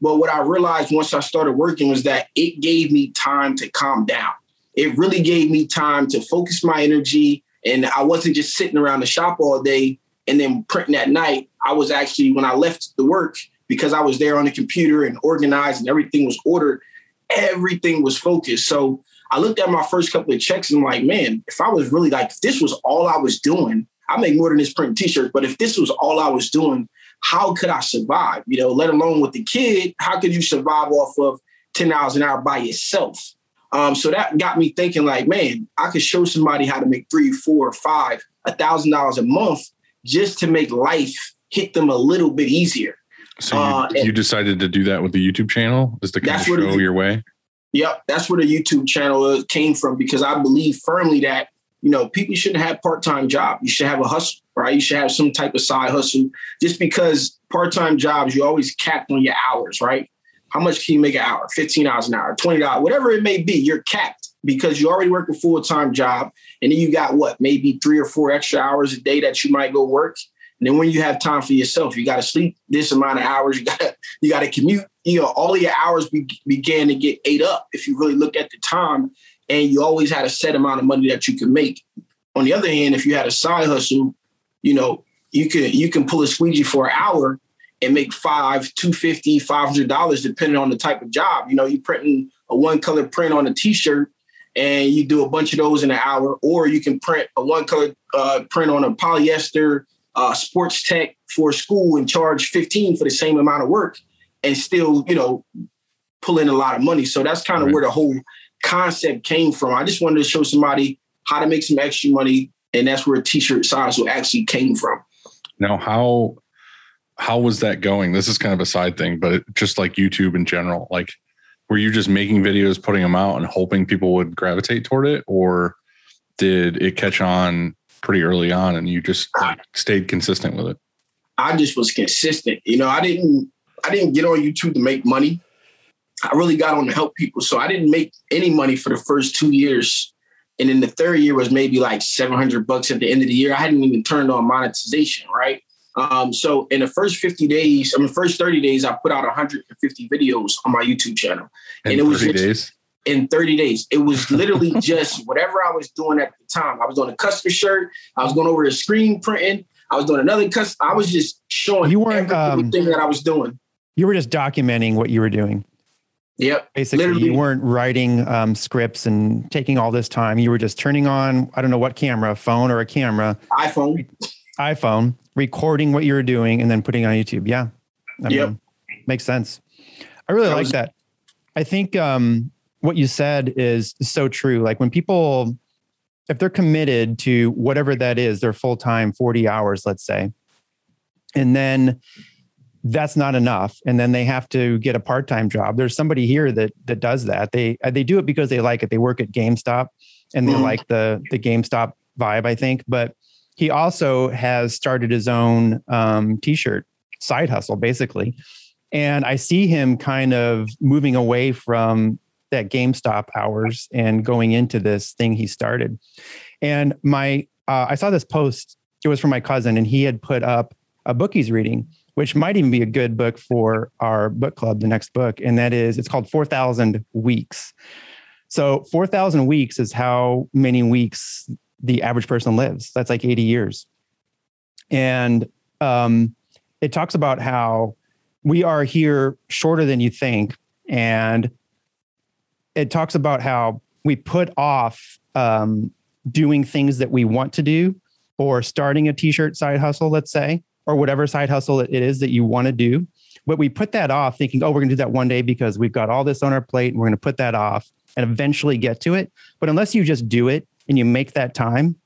But what I realized once I started working was that it gave me time to calm down. It really gave me time to focus my energy. And I wasn't just sitting around the shop all day and then printing at night. I was actually, when I left the work, because I was there on the computer and organized and everything was ordered, everything was focused. So I looked at my first couple of checks and I'm like, man, if I was really like, if this was all I was doing, I make more than this printing t-shirts, but if this was all I was doing, how could I survive? You know, let alone with the kid, how could you survive off of ten dollars an hour by yourself? Um, so that got me thinking, like, man, I could show somebody how to make three, four, five, a thousand dollars a month just to make life hit them a little bit easier.
So you,
Uh,
you decided to do that with the YouTube channel, just to kind of show
is.
your way.
Yep, that's where the YouTube channel uh, came from because I believe firmly that you know people shouldn't have part-time job. You should have a hustle, right? You should have some type of side hustle. Just because part-time jobs, you always capped on your hours, right? How much can you make an hour? Fifteen hours an hour, twenty dollars, whatever it may be. You're capped because you already work a full-time job, and then you got what maybe three or four extra hours a day that you might go work. And then when you have time for yourself, you got to sleep this amount of hours. You got to you got to commute. You know, all of your hours be, began to get ate up if you really look at the time. And you always had a set amount of money that you could make. On the other hand, if you had a side hustle, you know, you can you can pull a squeegee for an hour and make five, two fifty, five hundred dollars, depending on the type of job. You know, you're printing a one color print on a t-shirt and you do a bunch of those in an hour, or you can print a one color uh, print on a polyester uh, sports tech for school and charge 15 for the same amount of work and still, you know, pull in a lot of money. So that's kind of
Right.
where the whole concept came from. I just wanted to show somebody how to make some extra money. And that's where t-shirt side hustle actually came from.
Now, how how was that going? This is kind of a side thing, but just like YouTube in general, like were you just making videos, putting them out and hoping people would gravitate toward it? Or did it catch on pretty early on and you just like, stayed consistent with it?
I just was consistent. You know, I didn't I didn't get on YouTube to make money. I really got on to help people. So I didn't make any money for the first two years. And then the third year was maybe like 700 bucks at the end of the year. I hadn't even turned on monetization, right? Um, so in the first 50 days, I mean, first 30 days, I put out 150 videos on my YouTube channel.
In
and it was
30
just-
days?
in 30 days. It was literally just whatever I was doing at the time. I was doing a custom shirt. I was going over to screen printing. I was doing another custom. I was just showing
You weren't,
every single
um,
thing that I was doing.
You were just documenting what you were doing.
Yep.
Basically,
Literally.
you weren't writing um, scripts and taking all this time. You were just turning on, I don't know what camera, a phone or a camera,
iPhone.
iPhone, recording what you were doing and then putting on YouTube. Yeah. I
Yep.
mean, makes sense. I really
That
like
was-
that. I think um, what you said is so true. Like when people, if they're committed to whatever that is, their full time 40 hours, let's say, and then that's not enough. And then they have to get a part-time job. There's somebody here that that does that. They uh, they do it because they like it. They work at GameStop and they
Mhm.
like the the GameStop vibe I think. But he also has started his own um, t-shirt side hustle basically. And I see him kind of moving away from that GameStop hours and going into this thing he started. And my uh, I saw this post. It was from my cousin and he had put up a book he's reading which might even be a good book for our book club, the next book. And that is, it's called 4,000 Weeks. So 4,000 weeks is how many weeks the average person lives. That's like 80 years. And um, it talks about how we are here shorter than you think. And it talks about how we put off um, doing things that we want to do or starting a t shirt side hustle, let's say or whatever side hustle it is that you want to do. But we put that off thinking, oh, we're going to do that one day because we've got all this on our plate and we're going to put that off and eventually get to it. But unless you just do it and you make that time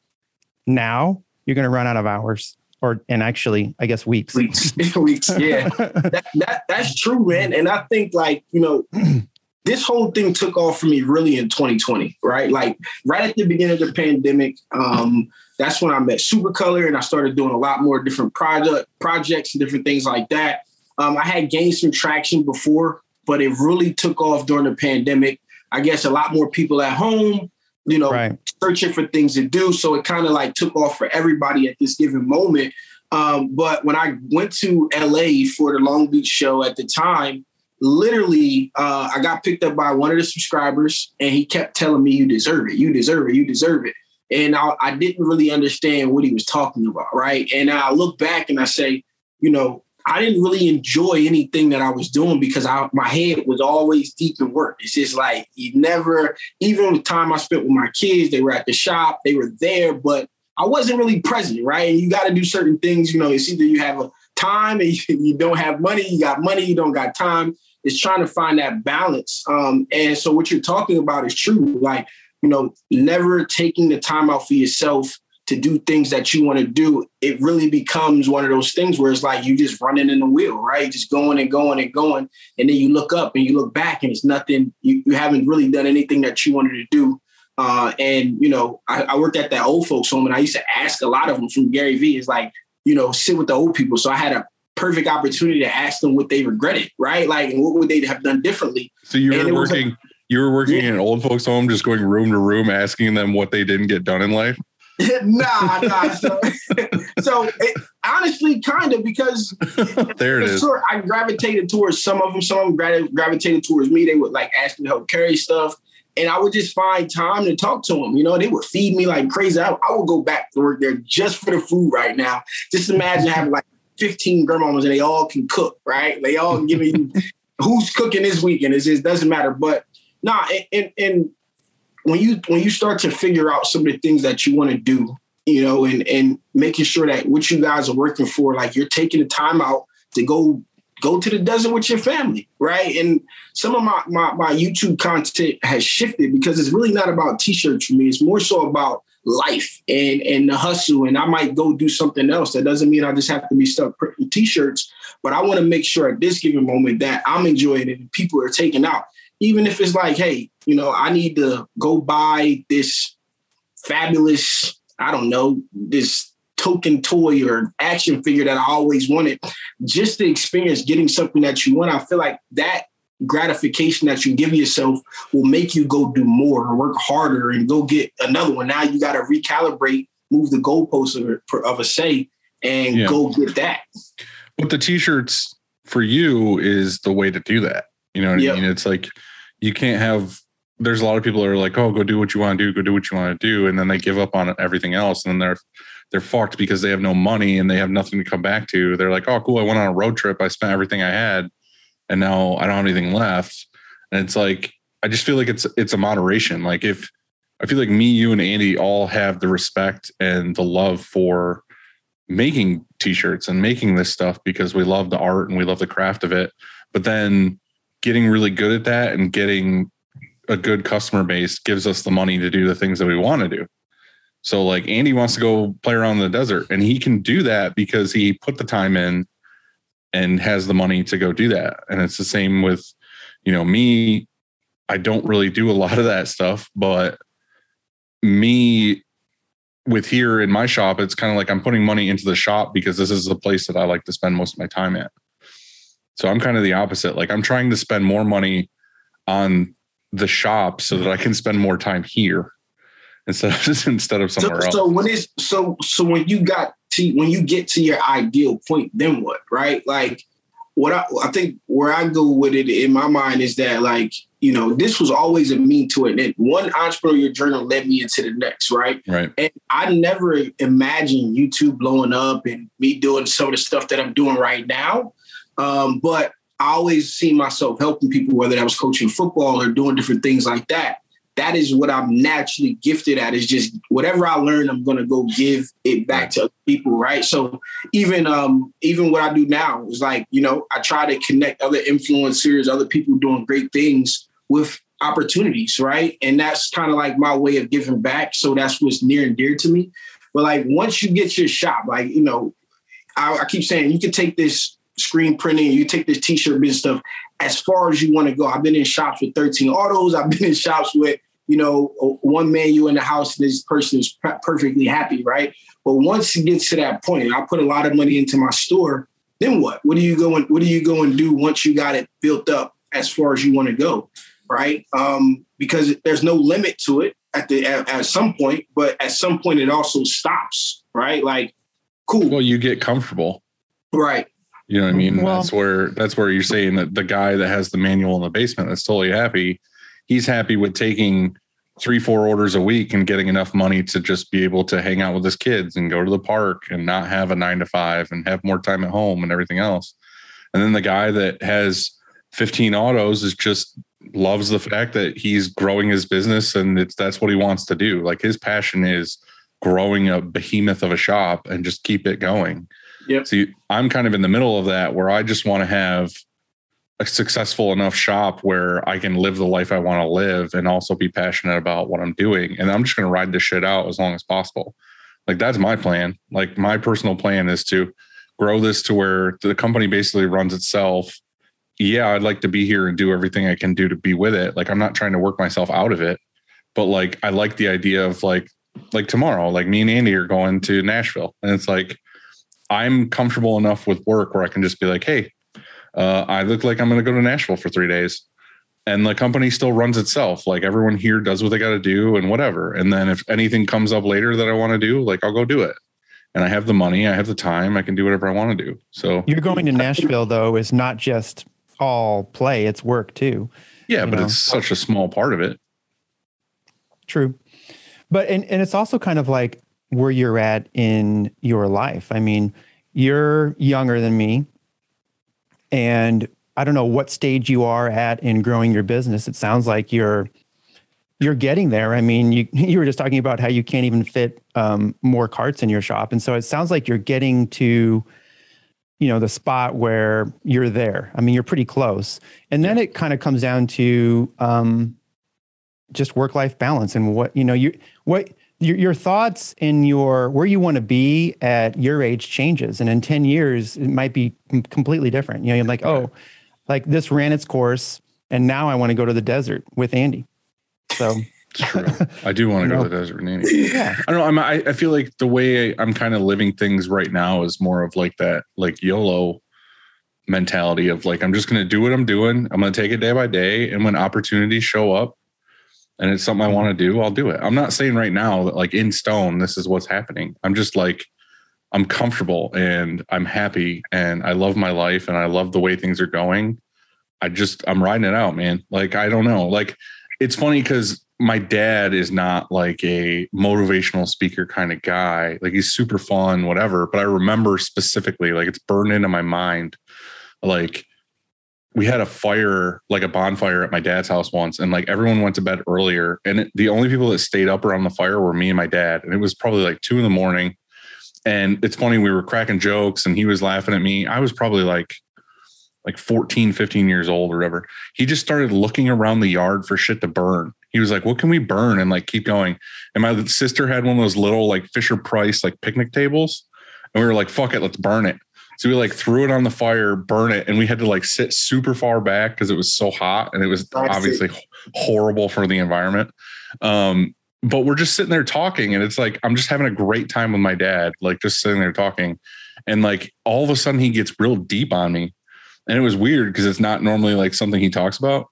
now, you're going to run out of hours or, and actually, I guess weeks.
Weeks. Weeks. Yeah. that, that that's true, man. And I think like, you know, this whole thing took off for me really in 2020, right? Like right at the beginning of the pandemic. Um, that's when I met Supacolor and I started doing a lot more different project projects and different things like that. Um, I had gained some traction before, but it really took off during the pandemic. I guess a lot more people at home, you know,
right.
searching for things to do. So it kind of like took off for everybody at this given moment. Um, but when I went to LA for the Long Beach show at the time, literally, uh, I got picked up by one of the subscribers and he kept telling me, You deserve it, you deserve it, you deserve it. And I, I didn't really understand what he was talking about. Right. And I look back and I say, You know, I didn't really enjoy anything that I was doing because I, my head was always deep in work. It's just like you never, even the time I spent with my kids, they were at the shop, they were there, but I wasn't really present, right? And you got to do certain things. You know, it's either you have a time and you, you don't have money, you got money, you don't got time. It's trying to find that balance. Um, and so what you're talking about is true. Like, you know, never taking the time out for yourself to do things that you want to do, it really becomes one of those things where it's like you just running in the wheel, right? Just going and going and going. And then you look up and you look back and it's nothing, you, you haven't really done anything that you wanted to do. Uh, and, you know, I, I worked at that old folks home and I used to ask a lot of them from Gary Vee is like, you know, sit with the old people. So I had a perfect opportunity to ask them what they regretted, right? Like, what would they have done differently?
So you were working, you were working
Yeah.
in an old folks home, just going room to room, asking them what they didn't get done in life.
nah, nah. So, so it, honestly, kind of because
there it is.
I gravitated towards some of them. Some of them gra- gravitated towards me. They would like ask me to help carry stuff, and I would just find time to talk to them. You know, they would feed me like crazy. I, I would go back to work there just for the food right now. Just imagine having like 15 grandmamas and they all can cook, right? They all giving you who's cooking this weekend. It just doesn't matter. But nah, and, and when you when you start to figure out some of the things that you want to do, you know, and and making sure that what you guys are working for, like you're taking the time out to go go to the desert with your family, right? And some of my my, my YouTube content has shifted because it's really not about t-shirts for me. It's more so about life and and the hustle. And I might go do something else. That doesn't mean I just have to be stuck printing t-shirts. but I want to make sure at this given moment that I'm enjoying it and people are taking out. Even if it's like, hey, you know, I need to go buy this fabulous, I don't know, this token toy or action figure that I always wanted, just the experience getting something that you want. I feel like that gratification that you give yourself will make you go do more or work harder and go get another one. Now you got to recalibrate, move the goalposts of, of a say, and
Yeah.
go get that.
But the t-shirts for you is the way to do that. You know what
Yep.
I mean? It's like you can't have there's a lot of people that are like, oh, go do what you want to do, go do what you want to do, and then they give up on everything else, and then they're they're fucked because they have no money and they have nothing to come back to. They're like, oh, cool, I went on a road trip, I spent everything I had, and now I don't have anything left. And it's like, I just feel like it's it's a moderation. Like if I feel like me, you, and Andy all have the respect and the love for making t-shirts and making this stuff because we love the art and we love the craft of it. But then getting really good at that and getting a good customer base gives us the money to do the things that we want to do. So like Andy wants to go play around in the desert and he can do that because he put the time in and has the money to go do that. And it's the same with, you know, me. I don't really do a lot of that stuff, but me with here in my shop, it's kind of like I'm putting money into the shop because this is the place that I like to spend most of my time at. So I'm kind of the opposite. Like I'm trying to spend more money on the shop so that I can spend more time here instead of just instead of somewhere
so,
else.
so when it's so so when you got to when you get to your ideal point, then what? Right? Like what I, I think where I go with it in my mind is that like you know this was always a mean to it. And one entrepreneurial journal led me into the next, right?
right.
And I never imagined YouTube blowing up and me doing some of the stuff that I'm doing right now. Um, but I always see myself helping people, whether that was coaching football or doing different things like that. That is what I'm naturally gifted at. Is just whatever I learn, I'm gonna go give it back to other people, right? So even um, even what I do now is like, you know, I try to connect other influencers, other people doing great things with opportunities, right? And that's kind of like my way of giving back. So that's what's near and dear to me. But like once you get your shop, like, you know, I, I keep saying you can take this screen printing, you take this t-shirt business stuff as far as you want to go. I've been in shops with 13 autos. I've been in shops with, you know, one man you in the house and this person is per- perfectly happy, right? But once it gets to that point, I put a lot of money into my store. Then what? What do you go and what do you go and do once you got it built up as far as you want to go, right? Um, because there's no limit to it at the at, at some point, but at some point it also stops, right? Like, cool,
Well, you get comfortable.
right?
You know what I mean?
Well-
that's where that's where you're saying that the guy that has the manual in the basement that's totally happy, he's happy with taking three, four orders a week and getting enough money to just be able to hang out with his kids and go to the park and not have a nine to five and have more time at home and everything else. And then the guy that has 15 autos is just loves the fact that he's growing his business and it's that's what he wants to do. Like his passion is growing a behemoth of a shop and just keep it going.
Yep.
See, I'm kind of in the middle of that where I just want to have a successful enough shop where I can live the life I want to live and also be passionate about what I'm doing. And I'm just going to ride this shit out as long as possible. Like that's my plan. Like my personal plan is to grow this to where the company basically runs itself. Yeah, I'd like to be here and do everything I can do to be with it. Like I'm not trying to work myself out of it, but like I like the idea of like like tomorrow, like me and Andy are going to Nashville, and it's like I'm comfortable enough with work where I can just be like, hey, uh, I look like I'm going to go to Nashville for three days. And the company still runs itself. Like everyone here does what they got to do and whatever. And then if anything comes up later that I want to do, like I'll go do it. And I have the money, I have the time, I can do whatever I want to do. So
You're going to Nashville though is not just all play; it's work too.
yeah, but
know.
it's such a small part of it.
True. But and, and it's also kind of like where you're at in your life. I mean, you're younger than me. And I don't know what stage you are at in growing your business. It sounds like you're you're getting there. I mean, you you were just talking about how you can't even fit um, more carts in your shop, and so it sounds like you're getting to, you know, the spot where you're there. I mean, you're pretty close, and then it kind of comes down to um, just work life balance and what you know you what your, your thoughts in your where you want to be at your age changes and in 10 years it might be completely different you know you're like oh like this ran its course and now i want to go to the desert with andy so
It's true. I do want to go
No.
to the desert with Andy.
yeah
I don't know. I'm, I, I feel like the way I'm kind of living things right now is more of like that, like YOLO mentality of like, I'm just going to do what I'm doing. I'm going to take it day by day. And when opportunities show up and it's something I mm-hmm. want to do, I'll do it. I'm not saying right now that like in stone, this is what's happening. I'm just like, I'm comfortable and I'm happy and I love my life and I love the way things are going. I just, I'm riding it out, man. Like, I don't know. Like, it's funny because my dad is not like a motivational speaker kind of guy. Like he's super fun, whatever. But I remember specifically, like it's burned into my mind. Like we had a fire, like a bonfire at my dad's house once, and like everyone went to bed earlier. And it, the only people that stayed up around the fire were me and my dad. And it was probably like two in the morning. And it's funny, we were cracking jokes and he was laughing at me. I was probably like, like 14, 15 years old or whatever. He just started looking around the yard for shit to burn. He was like, what can we burn? And like keep going. And my sister had one of those little like Fisher Price like picnic tables. And we were like, fuck it, let's burn it. So we like threw it on the fire, burn it, and we had to like sit super far back because it was so hot and it was obviously horrible for the environment. Um, but we're just sitting there talking, and it's like I'm just having a great time with my dad, like just sitting there talking. And like all of a sudden he gets real deep on me. And it was weird because it's not normally like something he talks about.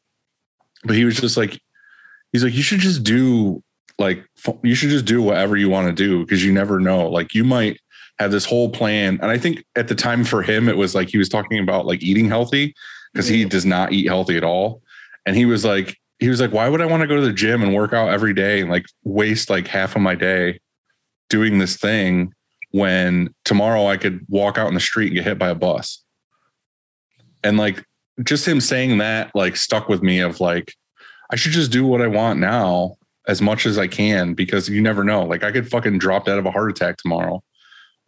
But he was just like, he's like, you should just do like you should just do whatever you want to do because you never know. Like you might have this whole plan. And I think at the time for him, it was like he was talking about like eating healthy because he mm. does not eat healthy at all. And he was like, he was like, why would I want to go to the gym and work out every day and like waste like half of my day doing this thing when tomorrow I could walk out in the street and get hit by a bus? And like just him saying that like stuck with me of like, I should just do what I want now as much as I can because you never know. Like I could fucking drop dead of a heart attack tomorrow,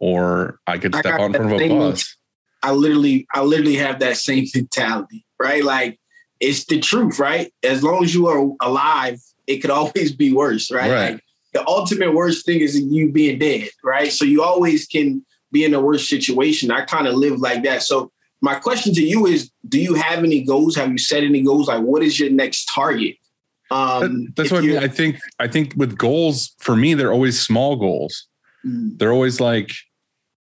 or I could step in front of a bus.
I literally, I literally have that same mentality, right? Like it's the truth, right? As long as you are alive, it could always be worse, right?
Right.
Like the ultimate worst thing is you being dead, right? So you always can be in a worse situation. I kind of live like that. So my question to you is, do you have any goals? Have you set any goals? Like what is your next target? Um,
That- that's what I mean. I think. I think with goals for me, they're always small goals.
Mm,
They're always like,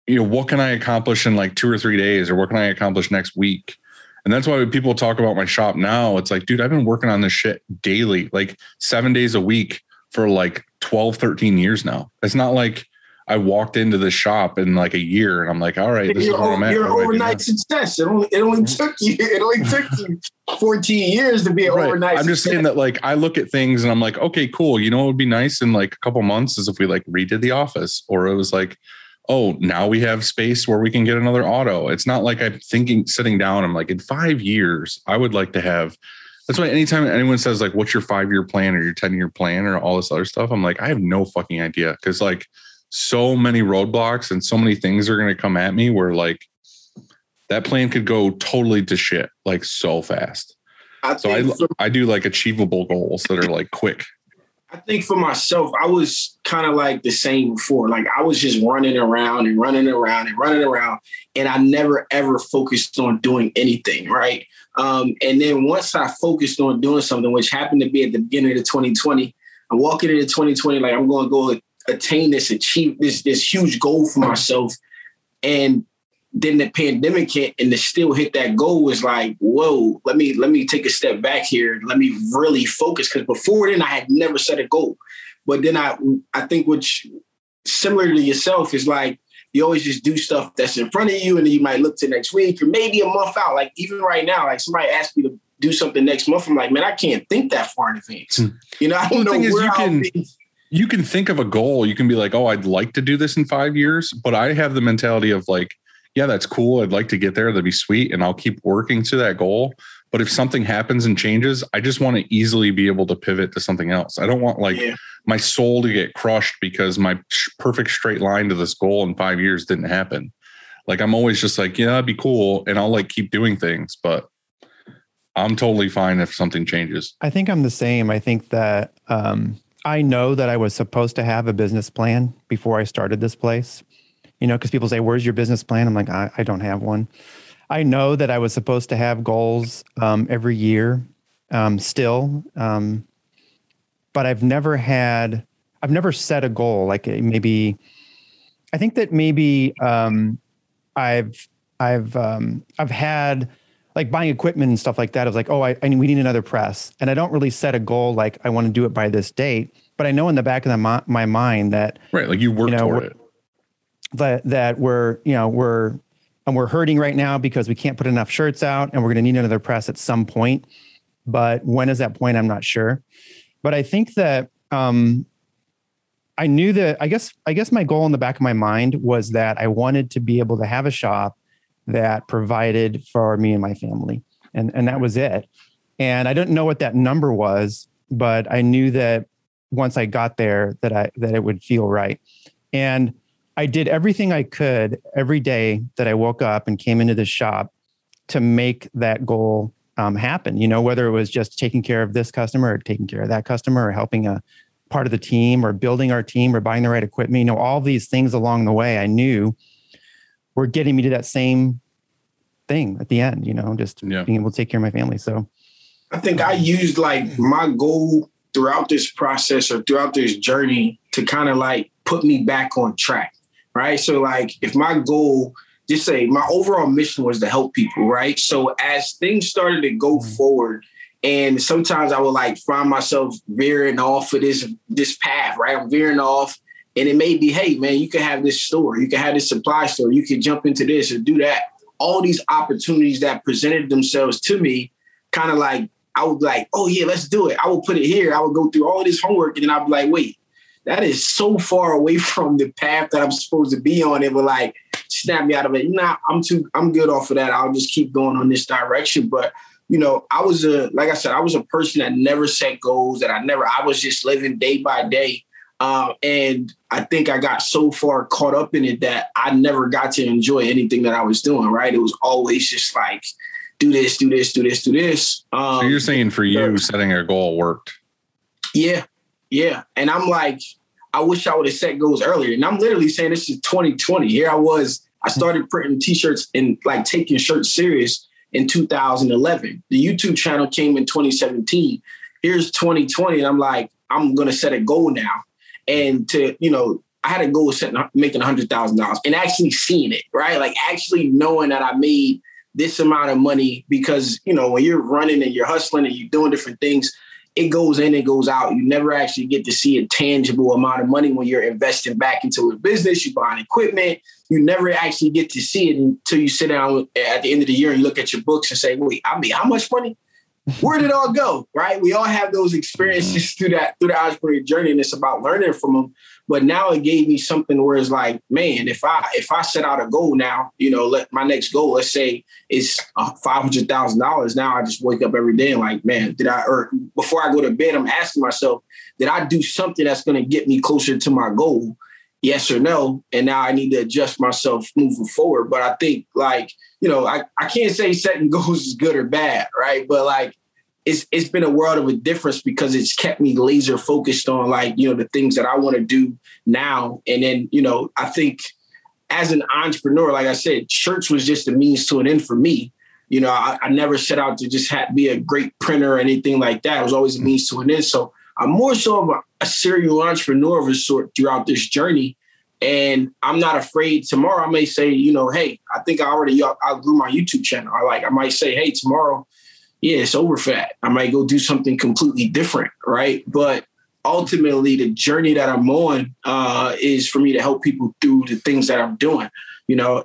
you know, what can I accomplish in like two or three days, or what can I accomplish next week? And that's why when people talk about my shop now, it's like, dude, I've been working on this shit daily, like seven days a week for like 12, 13 years now. It's not like I walked into the shop in like a year and I'm like, all right, this is
You're,
where I'm at.
you're overnight success. It only, it only mm-hmm. took you. It only took you 14 years to be an
Right.
overnight.
I'm just
success.
saying that like I look at things and I'm like, okay, cool. You know what would be nice in like a couple months is if we like redid the office or it was like, oh, now we have space where we can get another auto. It's not like I'm thinking sitting down, I'm like, in five years, I would like to have that's why anytime anyone says like what's your five year plan or your 10 year plan or all this other stuff, I'm like, I have no fucking idea. Because like so many roadblocks and so many things are gonna come at me where like that plan could go totally to shit like so fast.
I
So I
for,
I do like achievable goals that are like quick.
I think for myself, I was kind of like the same before. Like I was just running around and running around and running around, and I never ever focused on doing anything. Right. Um, and then once I focused on doing something, which happened to be at the beginning of 2020, I'm walking into 2020 like I'm going to go attain this, achieve this this huge goal for myself, and then the pandemic hit and to still hit that goal was like, whoa, let me let me take a step back here. Let me really focus. Cause before then I had never set a goal. But then I I think which similar to yourself is like you always just do stuff that's in front of you and then you might look to next week or maybe a month out. Like even right now, like somebody asked me to do something next month. I'm like, man, I can't think that far in advance.
Hmm.
You know, I don't
the
know
thing is,
where
you
I'll
can-
be.
You can think of a goal. You can be like, oh, I'd like to do this in five years. But I have the mentality of like, yeah, that's cool. I'd like to get there. That'd be sweet. And I'll keep working to that goal. But if something happens and changes, I just want to easily be able to pivot to something else. I don't want like
Yeah.
my soul to get crushed because my sh- perfect straight line to this goal in five years didn't happen. Like I'm always just like, yeah, that'd be cool. And I'll like keep doing things, but I'm totally fine if something changes.
I think I'm the same. I think that um, I know that I was supposed to have a business plan before I started this place. You know, because people say, "Where's your business plan?" I'm like, I, I, don't have one. I know that I was supposed to have goals um, every year, um, still, um, but I've never had. I've never set a goal. Like maybe, I think that maybe um, I've I've um, I've had like buying equipment and stuff like that. I was like, oh, I, I we need another press, and I don't really set a goal like I want to do it by this date. But I know in the back of the, my, my mind that
right, like you work you know, toward it.
That that we're you know we're and we're hurting right now because we can't put enough shirts out, and we're going to need another press at some point. But when is that point? I'm not sure. But I think that um, I knew that I guess I guess my goal in the back of my mind was that I wanted to be able to have a shop that provided for me and my family. And, and that was it. And I didn't know what that number was, but I knew that once I got there that I that it would feel right. And I did everything I could every day that I woke up and came into the shop to make that goal um, happen. You know, whether it was just taking care of this customer or taking care of that customer or helping a part of the team or building our team or buying the right equipment, you know, all these things along the way, I knew were getting me to that same thing at the end, you know, just yeah. being able to take care of my family. So
I think I used like my goal throughout this process or throughout this journey to kind of like put me back on track. Right. So like if my goal, just say my overall mission was to help people, right? So as things started to go mm-hmm. forward, and sometimes I would like find myself veering off of this this path, right? I'm veering off and it may be, hey, man, you can have this store, you can have this supply store, you can jump into this or do that. All these opportunities that presented themselves to me, kind of like, I would be like, oh, yeah, let's do it. I will put it here. I would go through all this homework and then I'd be like, wait, that is so far away from the path that I'm supposed to be on. It would like snap me out of it. Nah, I'm too, I'm good off of that. I'll just keep going on this direction. But you know, I was a, like I said, I was a person that never set goals, that I never, I was just living day by day. Uh, and I think I got so far caught up in it that I never got to enjoy anything that I was doing. Right? It was always just like, do this, do this, do this, do this.
Um, so you're saying for you, setting a goal worked?
Yeah, yeah. And I'm like, I wish I would have set goals earlier. And I'm literally saying this is 2020. Here I was. I started printing T-shirts and like taking shirts serious in 2011. The YouTube channel came in 2017. Here's 2020, and I'm like, I'm gonna set a goal now and to you know I had a goal of setting, making hundred thousand dollars and actually seeing it right, like actually knowing that I made this amount of money because you know when you're running and you're hustling and you're doing different things it goes in and goes out. You never actually get to see a tangible amount of money when you're investing back into a business you're buying equipment. You never actually get to see it until you sit down at the end of the year and look at your books and say wait i mean how much money where did it all go? Right? We all have those experiences through that through the entrepreneur journey, and it's about learning from them. But now it gave me something where it's like, man, if I if I set out a goal now, you know, let my next goal, let's say, is five hundred thousand dollars. Now I just wake up every day and like, man, did I? Or before I go to bed, I'm asking myself, did I do something that's going to get me closer to my goal? Yes or no? And now I need to adjust myself moving forward. But I think like you know, I, I can't say setting goals is good or bad, right? But like it's it's been a world of a difference because it's kept me laser focused on like, you know, the things that I want to do now. And then, you know, I think as an entrepreneur, like I said, church was just a means to an end for me. You know, I, I never set out to just have, be a great printer or anything like that. It was always a means to an end. So I'm more so of a, a serial entrepreneur of a sort throughout this journey. And I'm not afraid. Tomorrow, I may say, you know, hey, I think I already grew my YouTube channel. I like, I might say, hey, tomorrow, yeah, it's over fat. I might go do something completely different, right? But ultimately, the journey that I'm on uh, is for me to help people through the things that I'm doing. You know,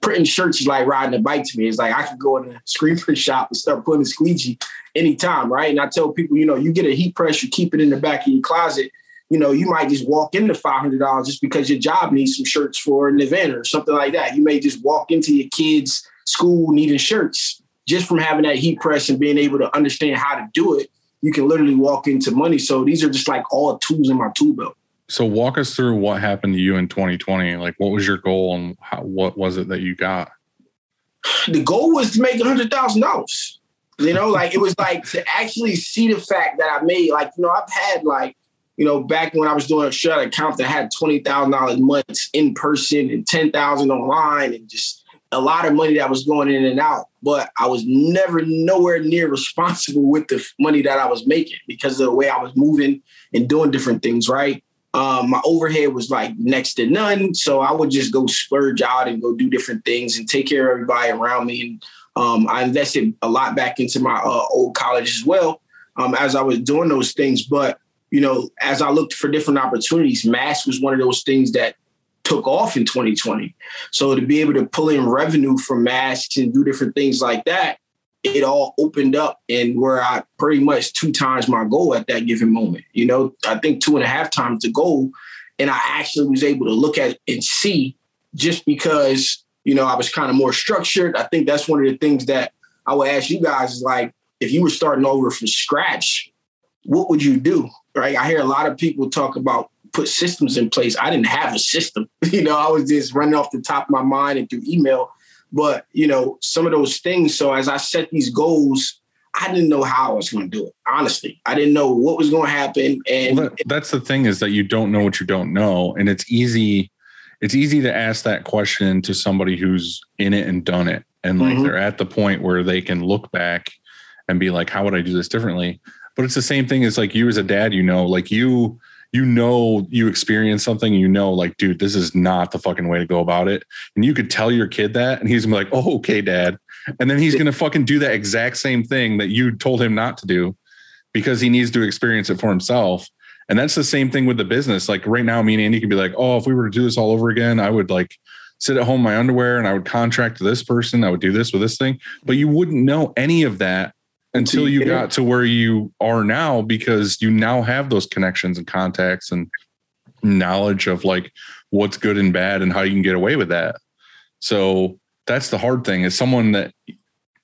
printing shirts is like riding a bike to me. It's like I could go in a screen print shop and start putting a squeegee anytime, right? And I tell people, you know, you get a heat press, you keep it in the back of your closet you know, you might just walk into five hundred dollars just because your job needs some shirts for an event or something like that. You may just walk into your kids' school needing shirts just from having that heat press and being able to understand how to do it. You can literally walk into money. So these are just like all tools in my tool belt.
So walk us through what happened to you in 2020. Like, what was your goal and how, what was it that you got?
The goal was to make a hundred thousand dollars. You know, like it was like to actually see the fact that I made. Like, you know, I've had like you know, back when I was doing a shut account that had twenty thousand dollars months in person and ten thousand online, and just a lot of money that was going in and out. But I was never nowhere near responsible with the money that I was making because of the way I was moving and doing different things. Right. Um, my overhead was like next to none, so I would just go splurge out and go do different things and take care of everybody around me. And um, I invested a lot back into my uh, old college as well um, as I was doing those things. But you know, as I looked for different opportunities, mass was one of those things that took off in 2020. So to be able to pull in revenue from masks and do different things like that, it all opened up and where I pretty much two times my goal at that given moment. You know, I think two and a half times the goal. And I actually was able to look at and see just because, you know, I was kind of more structured. I think that's one of the things that I would ask you guys is like, if you were starting over from scratch, what would you do? Right. I hear a lot of people talk about put systems in place. I didn't have a system. You know, I was just running off the top of my mind and through email. But, you know, some of those things. So as I set these goals, I didn't know how I was going to do it. Honestly, I didn't know what was going to happen. And
well, that, that's the thing is that you don't know what you don't know, and it's easy. It's easy to ask that question to somebody who's in it and done it, and like mm-hmm. they're at the point where they can look back and be like, "How would I do this differently?" But it's the same thing as like you as a dad. You know, like you you know you experience something you know like dude this is not the fucking way to go about it. And you could tell your kid that and he's gonna be like oh okay dad. And then he's gonna fucking do that exact same thing that you told him not to do because he needs to experience it for himself. And that's the same thing with the business. Like right now me and andy could be like oh if we were to do this all over again i would like sit at home in my underwear and i would contract this person. I would do this with this thing. But you wouldn't know any of that until you got to where you are now because you now have those connections and contacts and knowledge of like what's good and bad and how you can get away with that. So that's the hard thing is someone that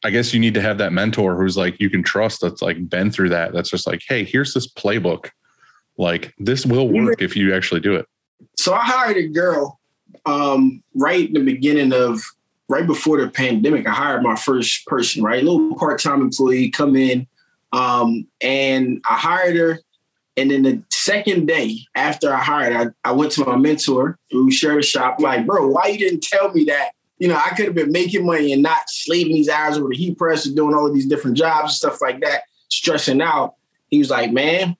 I guess you need to have that mentor who's like you can trust that's like been through that. That's just like, hey, here's this playbook. Like this will work if you actually do it.
So I hired a girl um, right in the beginning of right before the pandemic, I hired my first person, right? A little part-time employee come in. Um, and I hired her. And then the second day after I hired I, I went to my mentor who shared a shop, like, bro, why you didn't tell me that? You know, I could have been making money and not slaving these hours over the heat press and doing all of these different jobs and stuff like that, stressing out. He was like, man,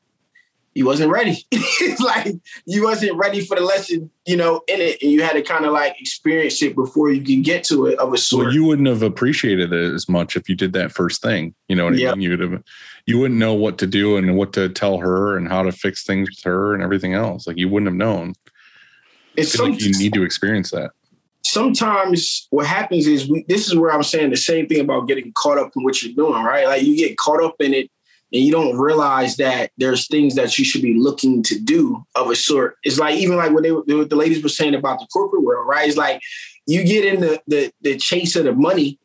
you wasn't ready. it's like you wasn't ready for the lesson, you know, in it, and you had to kind of like experience it before you can get to it of a sort.
Well, you wouldn't have appreciated it as much if you did that first thing. You know what I mean? You'd have, you wouldn't know what to do and what to tell her and how to fix things with her and everything else. Like you wouldn't have known. It's like you need to experience that.
Sometimes what happens is we, this is where I'm saying the same thing about getting caught up in what you're doing, right? Like you get caught up in it and you don't realize that there's things that you should be looking to do of a sort. It's like even like what they what the ladies were saying about the corporate world, right? It's like you get in the the, the chase of the money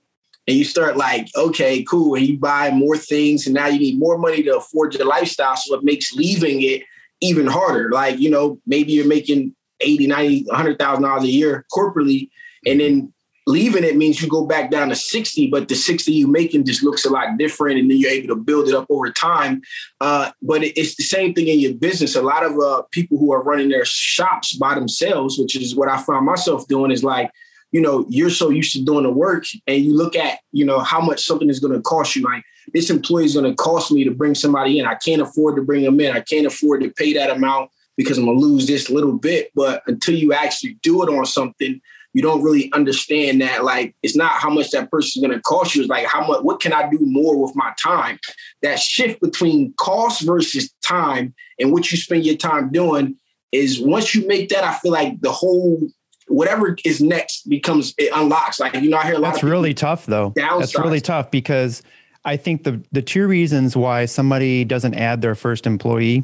and you start like, okay, cool, and you buy more things, and now you need more money to afford your lifestyle. So it makes leaving it even harder. Like, you know, maybe you're making 80, 90, $100,000 a year corporately, and then leaving it means you go back down to 60 but the 60 you making just looks a lot different and then you're able to build it up over time. Uh, but it's the same thing in your business. A lot of uh, people who are running their shops by themselves which is what i found myself doing is like you know you're so used to doing the work and you look at you know how much something is going to cost you. Like this employee is going to cost me to bring somebody in. I can't afford to bring them in. I can't afford to pay that amount because i'm going to lose this little bit. But until you actually do it on something you don't really understand that like it's not how much that person is going to cost you it's like how much what can i do more with my time? That shift between cost versus time and what you spend your time doing is once you make that i feel like the whole whatever is next becomes it unlocks like you know i hear a
lot that's really tough though. That's really tough because i think the the two reasons why somebody doesn't add their first employee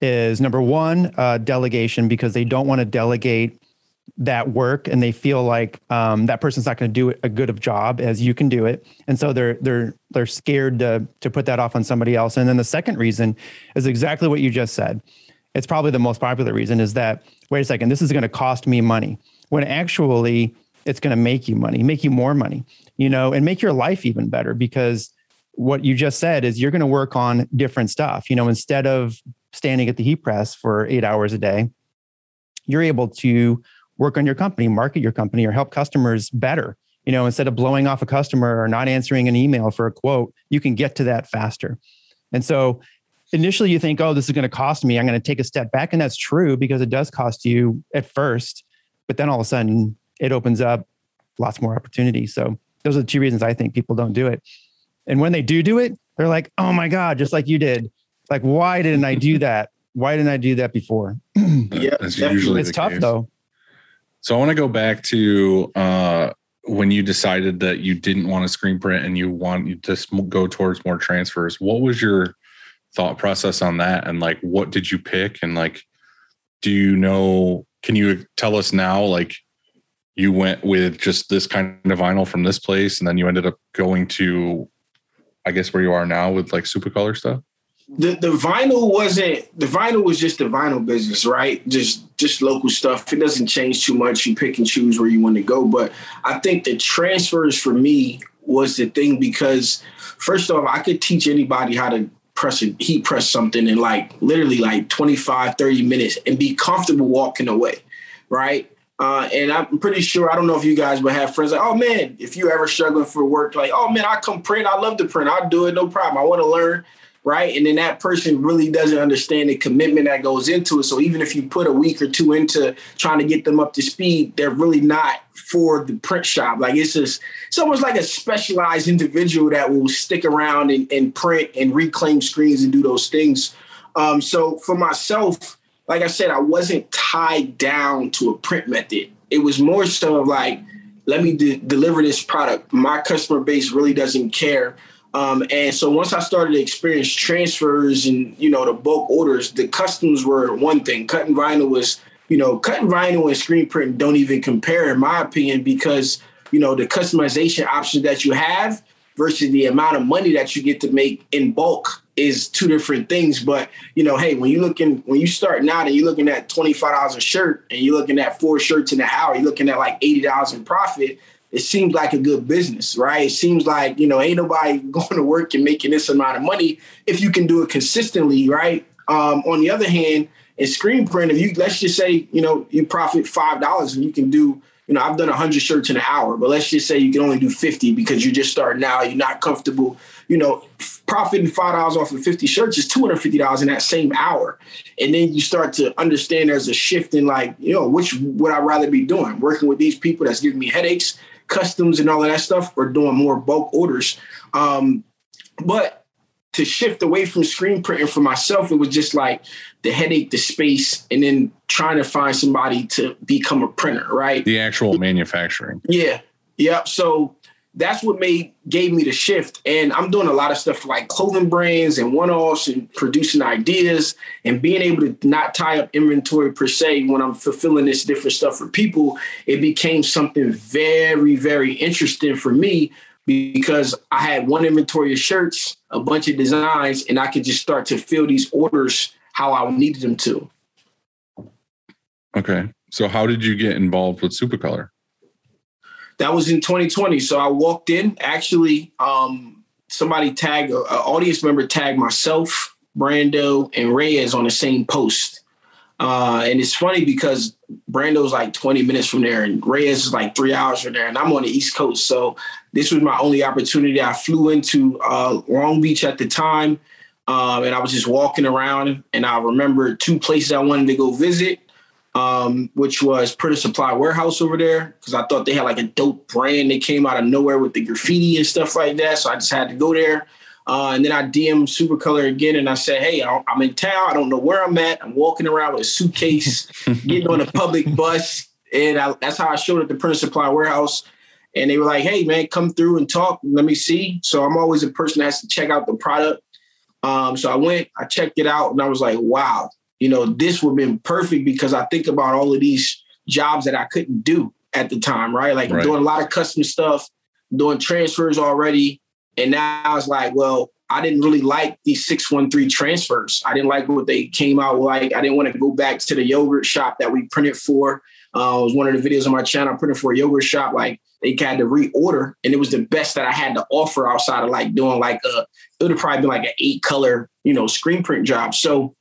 is number one uh, delegation because they don't want to delegate that work and they feel like um, that person's not going to do a good of job as you can do it. And so they're they're they're scared to to put that off on somebody else. And then the second reason is exactly what you just said. It's probably the most popular reason is that wait a second this is going to cost me money when actually it's going to make you money make you more money you know and make your life even better because what you just said is you're going to work on different stuff. You know instead of standing at the heat press for eight hours a day, you're able to work on your company, market your company, or help customers better. You know, instead of blowing off a customer or not answering an email for a quote, you can get to that faster. And so initially you think, oh, this is going to cost me. I'm going to take a step back. And that's true because it does cost you at first, but then all of a sudden it opens up lots more opportunity. So those are the two reasons I think people don't do it. And when they do do it, they're like, oh my God, just like you did. Like, why didn't I do that? Why didn't I do that before?
Yeah,
That's usually
it's tough
case.
though.
So I want to go back to uh, when you decided that you didn't want to screen print and you want to go towards more transfers. What was your thought process on that? And like, what did you pick? And like, do you know? Can you tell us now? Like, you went with just this kind of vinyl from this place, and then you ended up going to, I guess, where you are now with like Supacolor stuff.
The the vinyl wasn't the vinyl was just the vinyl business, right? Just just local stuff. It doesn't change too much. You pick and choose where you want to go. But I think the transfers for me was the thing because first off, I could teach anybody how to press a heat press something in like literally like 25, 30 minutes and be comfortable walking away. Right. Uh, and I'm pretty sure I don't know if you guys would have friends like, oh man, if you're ever struggling for work, like, oh man, I come print, I love to print, I'll do it, no problem. I want to learn right? And then that person really doesn't understand the commitment that goes into it. So even if you put a week or two into trying to get them up to speed, they're really not for the print shop. Like it's just it's almost like a specialized individual that will stick around and, and print and reclaim screens and do those things. Um, so for myself, like I said, I wasn't tied down to a print method. It was more so like, let me de- deliver this product. My customer base really doesn't care. Um, and so once I started to experience transfers and you know the bulk orders, the customs were one thing. Cutting vinyl was, you know, cutting vinyl and screen print don't even compare, in my opinion, because you know the customization options that you have versus the amount of money that you get to make in bulk is two different things. But you know, hey, when you looking when you starting out and you're looking at twenty five dollars a shirt and you're looking at four shirts in an hour, you're looking at like eighty dollars in profit it seems like a good business, right? It seems like, you know, ain't nobody going to work and making this amount of money if you can do it consistently, right? Um, on the other hand, in screen print, if you let's just say, you know, you profit five dollars and you can do, you know, I've done hundred shirts in an hour, but let's just say you can only do 50 because you're just starting out, you're not comfortable, you know, profiting five dollars off of 50 shirts is $250 in that same hour. And then you start to understand there's a shift in like, you know, which would I rather be doing? Working with these people that's giving me headaches customs and all of that stuff or doing more bulk orders. Um, but to shift away from screen printing for myself, it was just like the headache, the space, and then trying to find somebody to become a printer, right?
The actual manufacturing.
Yeah. Yep. So that's what made gave me the shift. And I'm doing a lot of stuff like clothing brands and one-offs and producing ideas and being able to not tie up inventory per se when I'm fulfilling this different stuff for people. It became something very, very interesting for me because I had one inventory of shirts, a bunch of designs, and I could just start to fill these orders how I needed them to.
Okay. So how did you get involved with Supacolor?
That was in 2020. So I walked in. Actually, um, somebody tagged, an audience member tagged myself, Brando, and Reyes on the same post. Uh, and it's funny because Brando's like 20 minutes from there, and Reyes is like three hours from there, and I'm on the East Coast. So this was my only opportunity. I flew into uh, Long Beach at the time, um, and I was just walking around, and I remember two places I wanted to go visit um, which was Printer Supply Warehouse over there, because I thought they had like a dope brand. They came out of nowhere with the graffiti and stuff like that. So I just had to go there. Uh, and then I DM Supacolor again and I said, Hey, I'm in town. I don't know where I'm at. I'm walking around with a suitcase, getting on a public bus. And I, that's how I showed up the Printer Supply Warehouse. And they were like, Hey, man, come through and talk. Let me see. So I'm always a person that has to check out the product. Um, so I went, I checked it out, and I was like, Wow, you know, this would have been perfect because I think about all of these jobs that I couldn't do at the time, right? Like
Right.
doing a lot of custom stuff, doing transfers already. And now I was like, well, I didn't really like these 613 transfers. I didn't like what they came out like. I didn't want to go back to the yogurt shop that we printed for. Uh, it was one of the videos on my channel. I printed for a yogurt shop. Like they had to reorder, and it was the best that I had to offer outside of like doing like a, it would have probably been like an eight color, you know, screen print job. So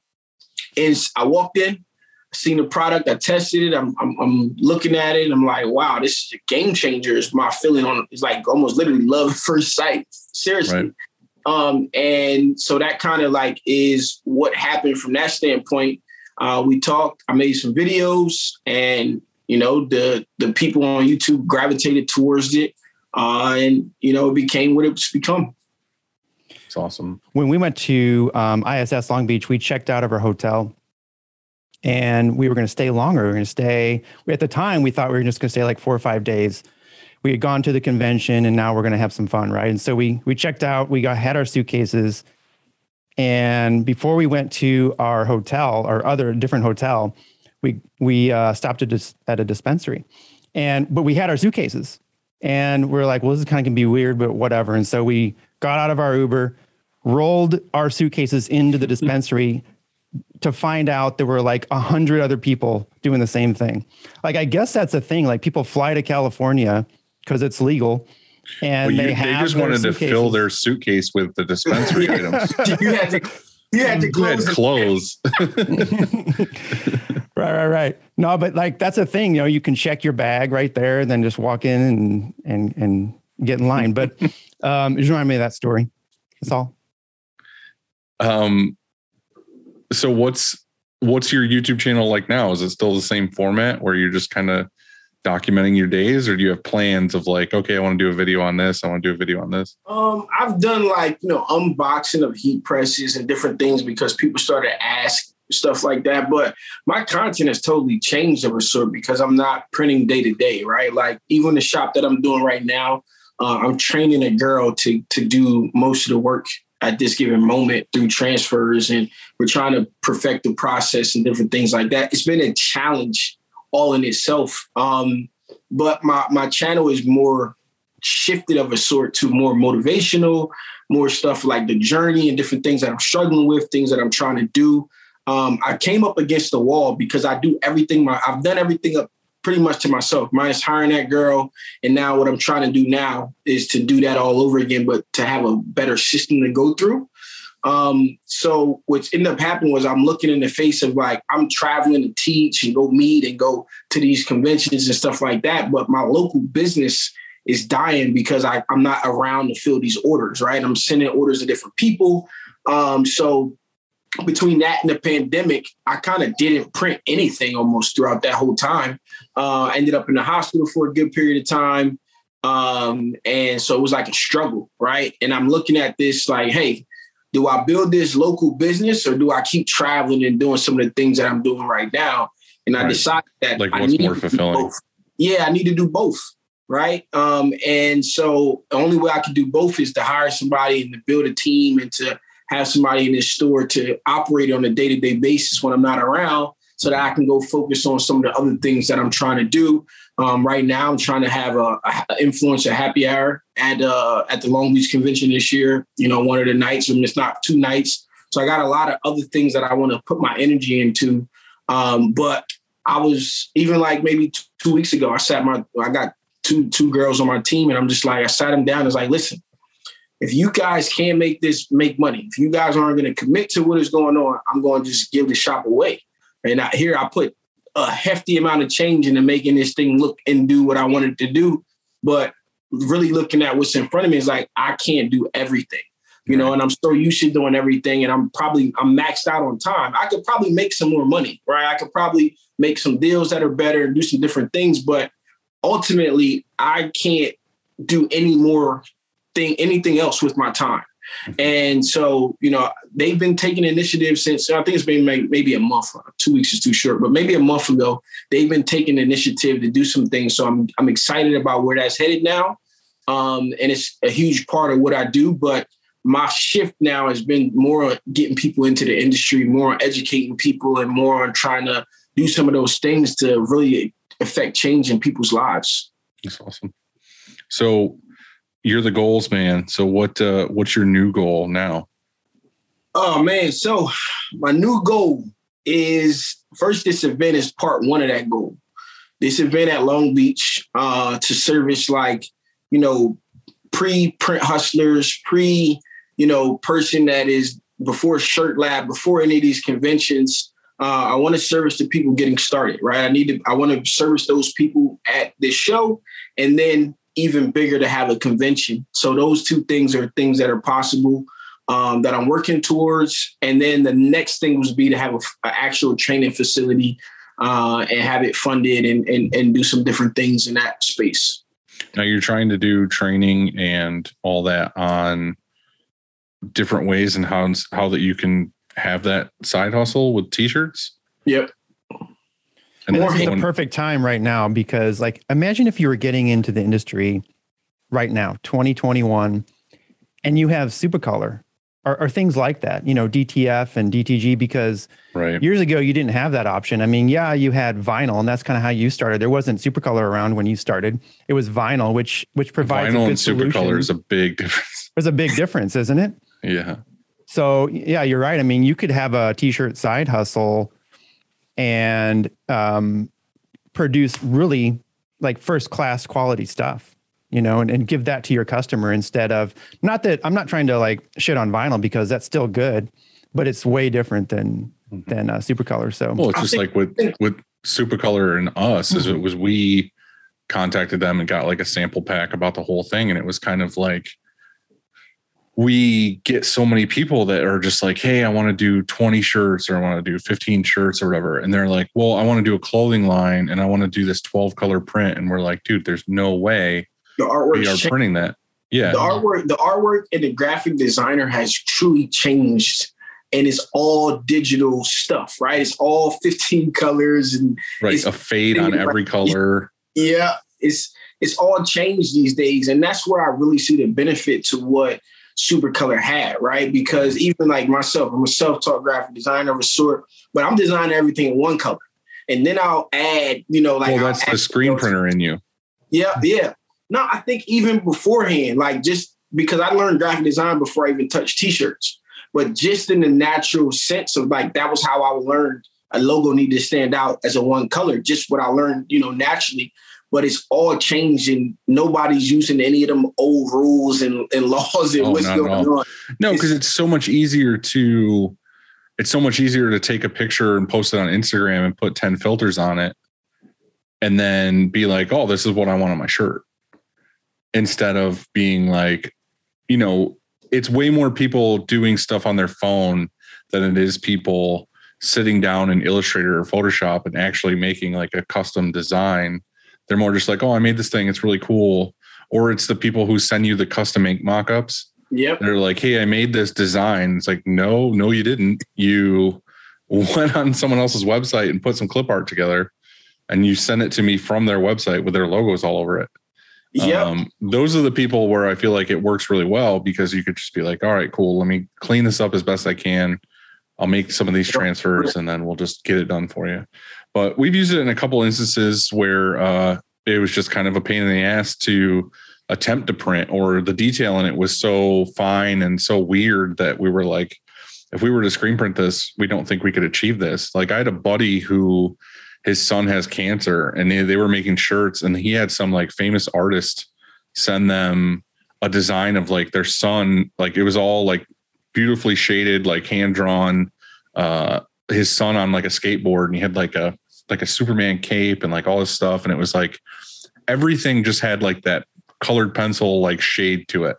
and I walked in, seen the product, I tested it, I'm, I'm, I'm looking at it, and I'm like, wow, this is a game changer. Is my feeling on it's like almost literally love at first sight. Seriously.
Right.
Um, and so that kind of like is what happened from that standpoint. Uh, we talked, I made some videos and you know, the the people on YouTube gravitated towards it. Uh, and you know, it became what it's become.
It's awesome.
When we went to um, ISS Long Beach, we checked out of our hotel and we were going to stay longer. We were going to stay, at the time, we thought we were just going to stay like four or five days. We had gone to the convention and now we're going to have some fun, right? And so we we checked out, we got had our suitcases. And before we went to our hotel, our other different hotel, we we uh, stopped at, dis- at a dispensary, and but we had our suitcases, and we are like, well, this is kind of gonna be weird, but whatever. And so we got out of our Uber, rolled our suitcases into the dispensary to find out there were like a hundred other people doing the same thing. Like, I guess that's a thing. Like, people fly to California because it's legal. And
Well, you-
they, have
just
their
wanted to fill their suitcase with the dispensary items.
you had to you had to
You had
close.
Right, right, right. No, but like that's a thing. You know, you can check your bag right there, and then just walk in and and and get in line. But um, it just reminded me of that story. That's all.
um, so what's what's your YouTube channel like now? Is it still the same format where you're just kind of documenting your days, or do you have plans of like, okay, I want to do a video on this, I want to do a video on this?
Um, I've done like you know unboxing of heat presses and different things because people started to ask stuff like that. But my content has totally changed a sort because I'm not printing day to day, right? Like even the shop that I'm doing right now, uh, I'm training a girl to to do most of the work at this given moment through transfers, and we're trying to perfect the process and different things like that. It's been a challenge all in itself. Um, but my my channel is more shifted of a sort to more motivational, more stuff like the journey and different things that I'm struggling with, things that I'm trying to do. Um, I came up against the wall because I do everything. My I've done everything up pretty much to myself, minus hiring that girl. And now what I'm trying to do now is to do that all over again, but to have a better system to go through. Um, so what's ended up happening was I'm looking in the face of like I'm traveling to teach and go meet and go to these conventions and stuff like that. But my local business is dying because I, I'm not around to fill these orders, right? I'm sending orders to different people. Um, so between that and the pandemic, I kind of didn't print anything almost throughout that whole time. Uh, I ended up in the hospital for a good period of time. Um, and so it was like a struggle, right? And I'm looking at this like, hey, do I build this local business or do I keep traveling and doing some of the things that I'm doing right now? And I
Right.
decided that
Like
I
what's
need
more
to do
fulfilling?
both. Yeah, I need to do both. Right. Um, and so the only way I can do both is to hire somebody and to build a team and to have somebody in this store to operate on a day-to-day basis when I'm not around so that I can go focus on some of the other things that I'm trying to do. Um, right now, I'm trying to have a, influence a happy hour at uh, at the Long Beach Convention this year. You know, one of the nights, and it's not two nights. So I got a lot of other things that I want to put my energy into. Um, but I was even like maybe t- two weeks ago, I sat my I got two two girls on my team, and I'm just like I sat them down. and was like, listen, if you guys can't make this make money, if you guys aren't going to commit to what is going on, I'm going to just give the shop away. And I, here I put a hefty amount of change into making this thing look and do what I wanted to do. But really looking at what's in front of me is like, I can't do everything, you know, and I'm so used to doing everything and I'm probably, I'm maxed out on time. I could probably make some more money, right? I could probably make some deals that are better and do some different things. But ultimately, I can't do any more thing, anything else with my time. And so, you know, they've been taking initiative since I think it's been maybe a month. Two weeks is too short, but maybe a month ago, they've been taking initiative to do some things. So I'm I'm excited about where that's headed now, um, and it's a huge part of what I do. But my shift now has been more on getting people into the industry, more on educating people, and more on trying to do some of those things to really affect change in people's lives.
That's awesome. So you're the goals man. So what uh what's your new goal now?
Oh man, so my new goal is first this event is part one of that goal. This event at Long Beach uh to service like, you know, pre-print hustlers, pre, you know, person that is before Shirt Lab, before any of these conventions, Uh, I want to service the people getting started, right? I need to, I want to service those people at this show, and then even bigger to have a convention. So those two things are things that are possible um, that I'm working towards. And then the next thing would be to have an actual training facility uh, and have it funded and, and and do some different things in that space.
Now you're trying to do training and all that on different ways and how how that you can have that side hustle with t-shirts.
Yep.
This is the perfect time right now because like imagine if you were getting into the industry right now, 2021, and you have Supacolor or, or, things like that, you know, DTF and DTG, because
right.
years ago you didn't have that option. I mean, yeah, you had vinyl, and that's kind of how you started. There wasn't Supacolor around when you started. It was vinyl, which which provides
vinyl
a good
and
solution.
Is a big difference.
There's a big difference, isn't it?
Yeah.
So yeah, you're right. I mean, you could have a t-shirt side hustle and um, produce really like first class quality stuff you know, and, and give that to your customer instead of not that I'm not trying to like shit on vinyl because that's still good, but it's way different than mm-hmm. than uh, Supacolor. So
well, it's just like with with Supacolor and us, mm-hmm. is it was we contacted them and got like a sample pack about the whole thing, and it was kind of like we get so many people that are just like, hey, I want to do 20 shirts or I want to do 15 shirts or whatever. And they're like, well, I want to do a clothing line and I want to do this 12 color print. And we're like, dude, there's no way
the artwork
we are changed. printing that. Yeah.
The artwork, the artwork and the graphic designer has truly changed. And it's all digital stuff, right? It's all 15 colors and
right. a fade on every color.
Yeah. It's it's all changed these days. And that's where I really see the benefit to what Supacolor hat, right? Because even like myself, I'm a self-taught graphic designer of a sort, but I'm designing everything in one color. And then I'll add, you know, like
well, that's the screen printer in you.
Yeah, yeah. No, I think even beforehand, like just because I learned graphic design before I even touched t-shirts, but just in the natural sense of like that was how I learned a logo needed to stand out as a one color, just what I learned, you know, naturally. But it's all changing. Nobody's using any of them old rules and, and laws and oh, what's going on.
No, because it's, it's so much easier to it's so much easier to take a picture and post it on Instagram and put 10 filters on it and then be like, oh, this is what I want on my shirt instead of being like, you know, it's way more people doing stuff on their phone than it is people sitting down in Illustrator or Photoshop and actually making like a custom design. They're more just like, oh, I made this thing. It's really cool. Or it's the people who send you the custom ink mockups.
Yep.
They're like, hey, I made this design. It's like, no, no, you didn't. You went on someone else's website and put some clip art together and you sent it to me from their website with their logos all over it.
Yeah. Um,
those are the people where I feel like it works really well because you could just be like, all right, cool. Let me clean this up as best I can. I'll make some of these transfers and then we'll just get it done for you. But we've used it in a couple instances where uh, it was just kind of a pain in the ass to attempt to print, or the detail in it was so fine and so weird that we were like, if we were to screen print this, we don't think we could achieve this. Like I had a buddy who his son has cancer and they, they were making shirts and he had some like famous artist send them a design of like their son like it was all like beautifully shaded like hand drawn uh his son on like a skateboard and he had like a like a superman cape and like all this stuff and it was like everything just had like that colored pencil like shade to it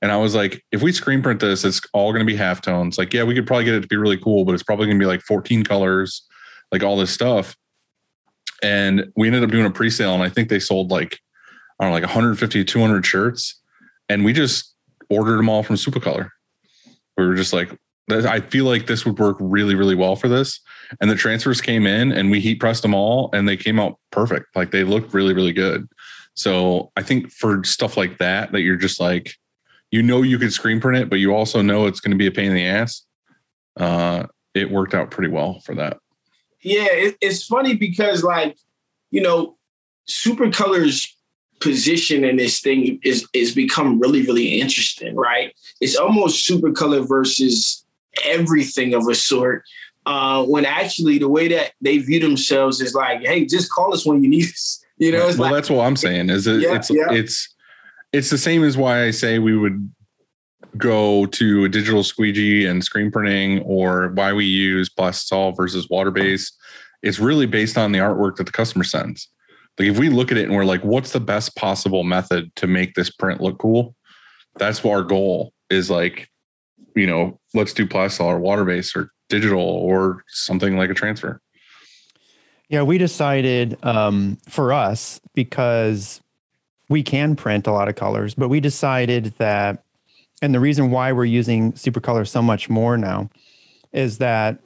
and I was like, if we screen print this, it's all going to be half tones. Like, yeah, we could probably get it to be really cool, but it's probably going to be like 14 colors, like all this stuff and we ended up doing a pre-sale and i think they sold like i don't know like 150 200 shirts and we just ordered them all from Supacolor. we were just like i feel like this would work really really well for this. And the transfers came in and we heat pressed them all and they came out perfect. Like they looked really really good. So i think for stuff like that that you're just like you know you could screen print it but you also know it's going to be a pain in the ass uh it worked out pretty well for that.
Yeah, it, it's funny because like, you know, Supacolor's position in this thing is is become really, really interesting, right? It's almost Supacolor versus everything of a sort. Uh, when actually the way that they view themselves is like, hey, just call us when you need us. You know,
well,
like,
that's what I'm saying. Is it, yeah, it's yeah. it's it's the same as why I say we would go to a digital squeegee and screen printing or why we use plastisol versus water base, it's really based on the artwork that the customer sends. Like if we look at it and we're like, what's the best possible method to make this print look cool? That's what our goal is like, you know, let's do plastisol or water base or digital or something like a transfer.
Yeah, we decided um, for us because we can print a lot of colors, but we decided that, and the reason why we're using Supacolor so much more now is that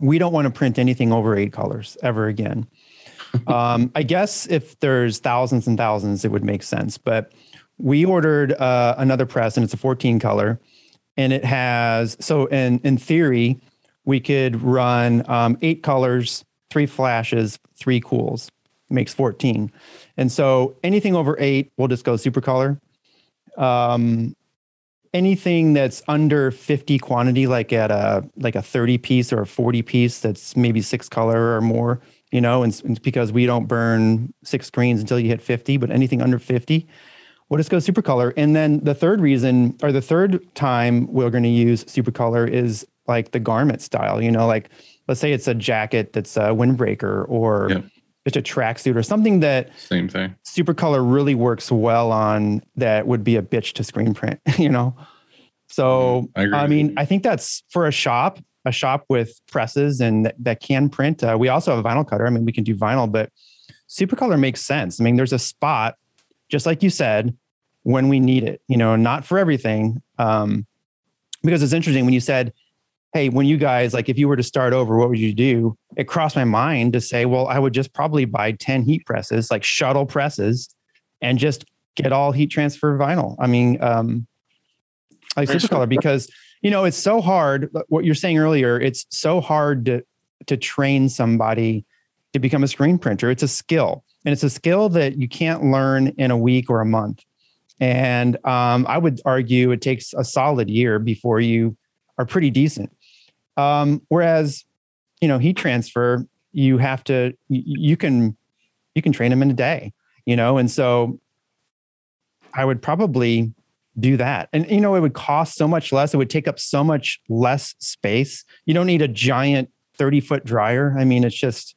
we don't want to print anything over eight colors ever again. um, I guess if there's thousands and thousands, it would make sense. But we ordered uh, another press, and it's a 14 color, and it has so in in theory we could run um, eight colors, three flashes, three cools, makes 14. And so anything over eight, we'll just go Supacolor. Um, anything that's under 50 quantity, like at a like a 30 piece or a 40 piece, that's maybe six color or more, you know, and, and because we don't burn six screens until you hit 50, but anything under 50, we'll just go Supacolor. And then the third reason or the third time we're going to use Supacolor is like the garment style, you know, like let's say it's a jacket that's a windbreaker or
Yep.
just a tracksuit or something that
Same thing.
Supacolor really works well on that would be a bitch to screen print, you know? So,
I agree
I, mean. I think that's for a shop, a shop with presses and that, that can print. Uh, we also have a vinyl cutter. I mean, we can do vinyl, but Supacolor makes sense. I mean, there's a spot, just like you said, when we need it, you know, not for everything. Um, because it's interesting when you said, Hey, when you guys, like, if you were to start over, what would you do? It crossed my mind to say, well, I would just probably buy 10 heat presses, like shuttle presses, and just get all heat transfer vinyl. I mean, um, like. Supacolor, because, you know, it's so hard. What you're saying earlier, it's so hard to, to train somebody to become a screen printer. It's a skill, and it's a skill that you can't learn in a week or a month. And um, I would argue it takes a solid year before you are pretty decent. Um, whereas, you know, heat transfer, you have to, you, you can, you can train them in a day, you know, and so I would probably do that. And, you know, it would cost so much less. It would take up so much less space. You don't need a giant 30 foot dryer. I mean, it's just,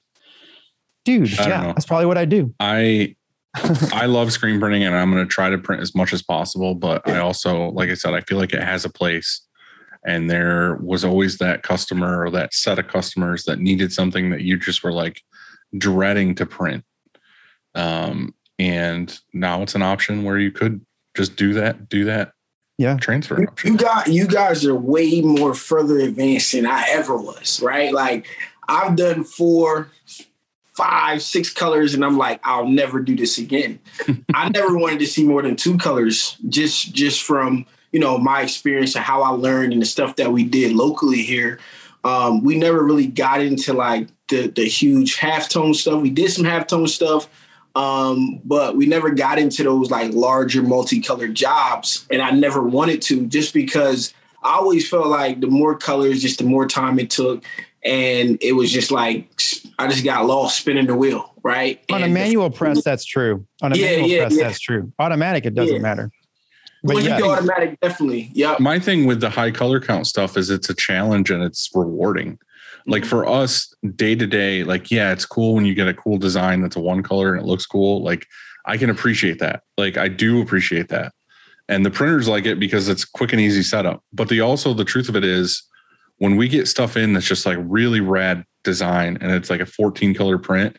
dude,
I
yeah,
know.
that's probably what I do.
I I love screen printing and I'm going to try to print as much as possible. But I also, like I said, I feel like it has a place. And there was always that customer or that set of customers that needed something that you just were like dreading to print. Um, and now it's an option where you could just do that, do that
Yeah.
transfer
You got you guys are way more further advanced than I ever was, right? Like I've done four, five, six colors, and I'm like, I'll never do this again. I never wanted to see more than two colors, just just from you know my experience and how I learned and the stuff that we did locally here. Um, we never really got into like the the huge halftone stuff. We did some halftone stuff, um, but we never got into those like larger multicolored jobs. And I never wanted to just because I always felt like the more colors, just the more time it took. And it was just like I just got lost spinning the wheel, right?
On a
And the-
manual press, that's true. On a
Yeah,
manual
yeah,
press,
yeah.
that's true. Automatic, it doesn't
Yeah.
matter.
Well,
But
you
yeah,
do automatic, definitely. Yeah.
my thing with the high color count stuff is it's a challenge and it's rewarding. Like mm-hmm. for us, day to day, like, yeah, it's cool when you get a cool design that's a one color and it looks cool. Like, I can appreciate that. Like, I do appreciate that. And the printers like it because it's quick and easy setup. But the also, the truth of it is, when we get stuff in that's just like really rad design and it's like a 14 color print,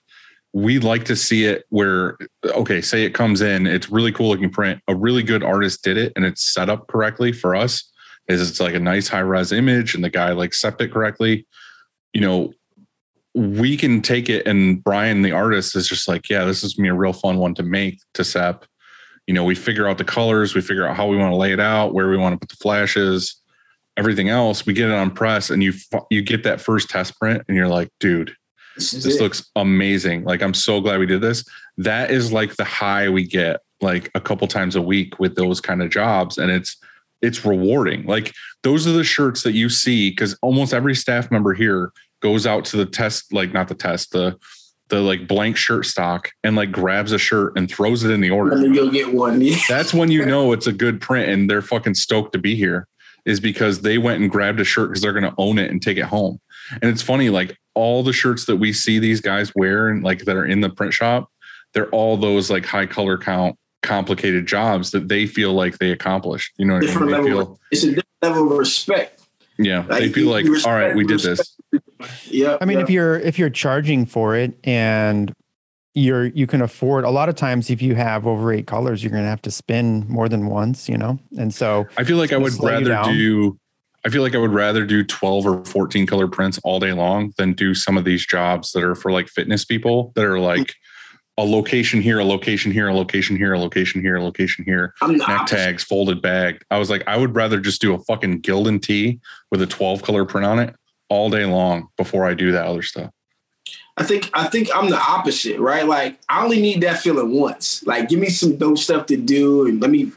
we like to see it where, okay, say it comes in, it's really cool looking print. A really good artist did it and it's set up correctly for us is it's like a nice high res image and the guy like set it correctly, you know, we can take it and Brian, the artist, is just like, yeah, this is be a real fun one to make to SEP. You know, we figure out the colors, we figure out how we want to lay it out, where we want to put the flashes, everything else. We get it on press, and you you get that first test print, and you're like, dude,
This
this looks amazing. Like I'm so glad we did this. That is like the high we get like a couple times a week with those kind of jobs and it's it's rewarding. Like those are the shirts that you see cuz almost every staff member here goes out to the test like not the test the the like blank shirt stock and like grabs a shirt and throws it in the order.
Me go get one.
That's when you know it's a good print and they're fucking stoked to be here. Is because they went and grabbed a shirt because they're going to own it and take it home. And it's funny, like all the shirts that we see these guys wear and like that are in the print shop, they're all those like high color count, complicated jobs that they feel like they accomplished. You know what I mean? They
level.
feel,
It's a different level of respect.
yeah,
Like,
they feel
you-
like,
you
all right, we did
respect-
this.
Yeah.
I mean,
yeah.
if you're if you're charging for it and you're you can afford a lot of times if you have over eight colors, you're gonna have to spin more than once, you know? And so
I feel like I would rather do. I feel like I would rather do 12 or 14 color prints all day long than do some of these jobs that are for like fitness people that are like a location here, a location here, a location here, a location here, a location here,
I'm
neck tags, folded bag. I was like, I would rather just do a fucking Gildan tee with a 12 color print on it all day long before I do that other stuff.
I think I think I'm the opposite, right? Like I only need that feeling once. Like give me some dope stuff to do and let me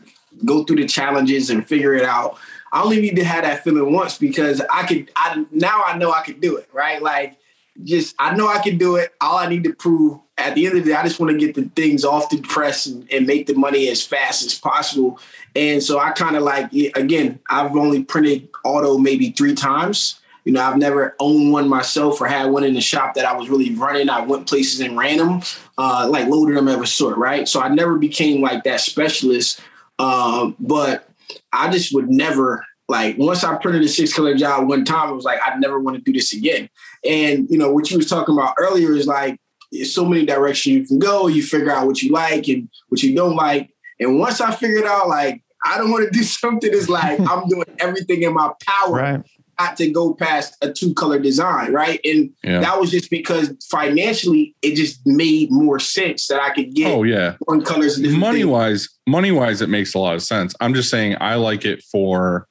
go through the challenges and figure it out. I only need to have that feeling once because I could I now I know I could do it, right? Like just I know I can do it. All I need to prove at the end of the day, I just want to get the things off the press and, and make the money as fast as possible. And so I kind of like again, I've only printed auto maybe three times. You know, I've never owned one myself or had one in the shop that I was really running. I went places and ran them, uh, like loaded them of a sort, right? So I never became like that specialist. Um, but I just would never like once I printed a six color job one time, it was like I'd never want to do this again. And you know what you was talking about earlier is like there's so many directions you can go. You figure out what you like and what you don't like. And once I figured out like I don't want to do something that's like I'm doing everything in my power
right.
Not to go past a two color design, right? And
Yeah.
that was just because financially it just made more sense that I could get
Oh yeah.
one colors.
money
things.
wise money wise it makes a lot of sense i'm just saying i like it for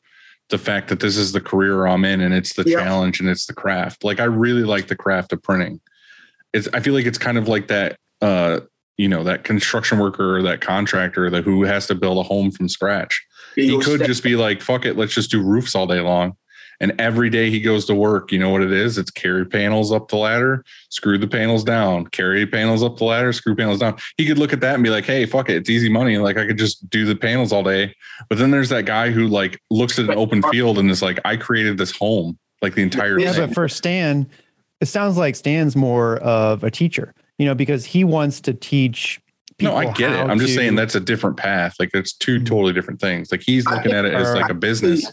the fact that this is the career i'm in and it's the
Yeah.
challenge and it's the craft like i really like the craft of printing it's i feel like it's kind of like that uh you know that construction worker or that contractor that who has to build a home from scratch he could just be like fuck it let's just do roofs all day long and every day he goes to work you know what it is? It's carry panels up the ladder screw the panels down. Carry panels up the ladder screw panels down. He could look at that and be like hey fuck it it's easy money like i could just do the panels all day. But then there's that guy who like looks at an open field and is like i created this home like the entire
Yeah,
thing.
but for Stan, it sounds like Stan's more of a teacher, you know, because he wants to teach people
no i get it. i'm just saying that's a different path. Like it's two
Mhm.
totally different things. Like he's looking at it as like a business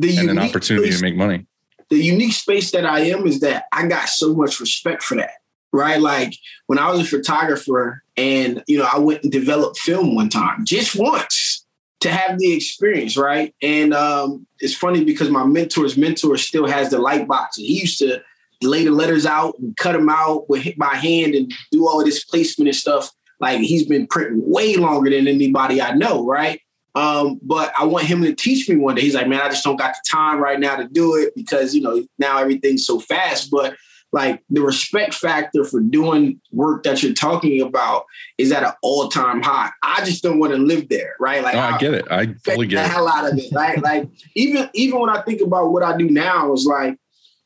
the
and an opportunity
space-
to make money
the unique space that I am is that I got so much respect for that. Right. Like when I was a photographer and, you know, I went and developed film one time, just once to have the experience. Right. And um, it's funny because my mentor's mentor still has the light box. And he used to lay the letters out and cut them out with by hand and do all of this placement and stuff. Like he's been printing way longer than anybody I know. Right. Um, but I want him to teach me one day. He's like, man, I just don't got the time right now to do it because, you know, now everything's so fast. But like the respect factor for doing work that you're talking about is at an all time high. I just don't want to live there, right? Like
no, i get it i fully
the
get it
hell out of it, right? like even even when I think about what I do now, is like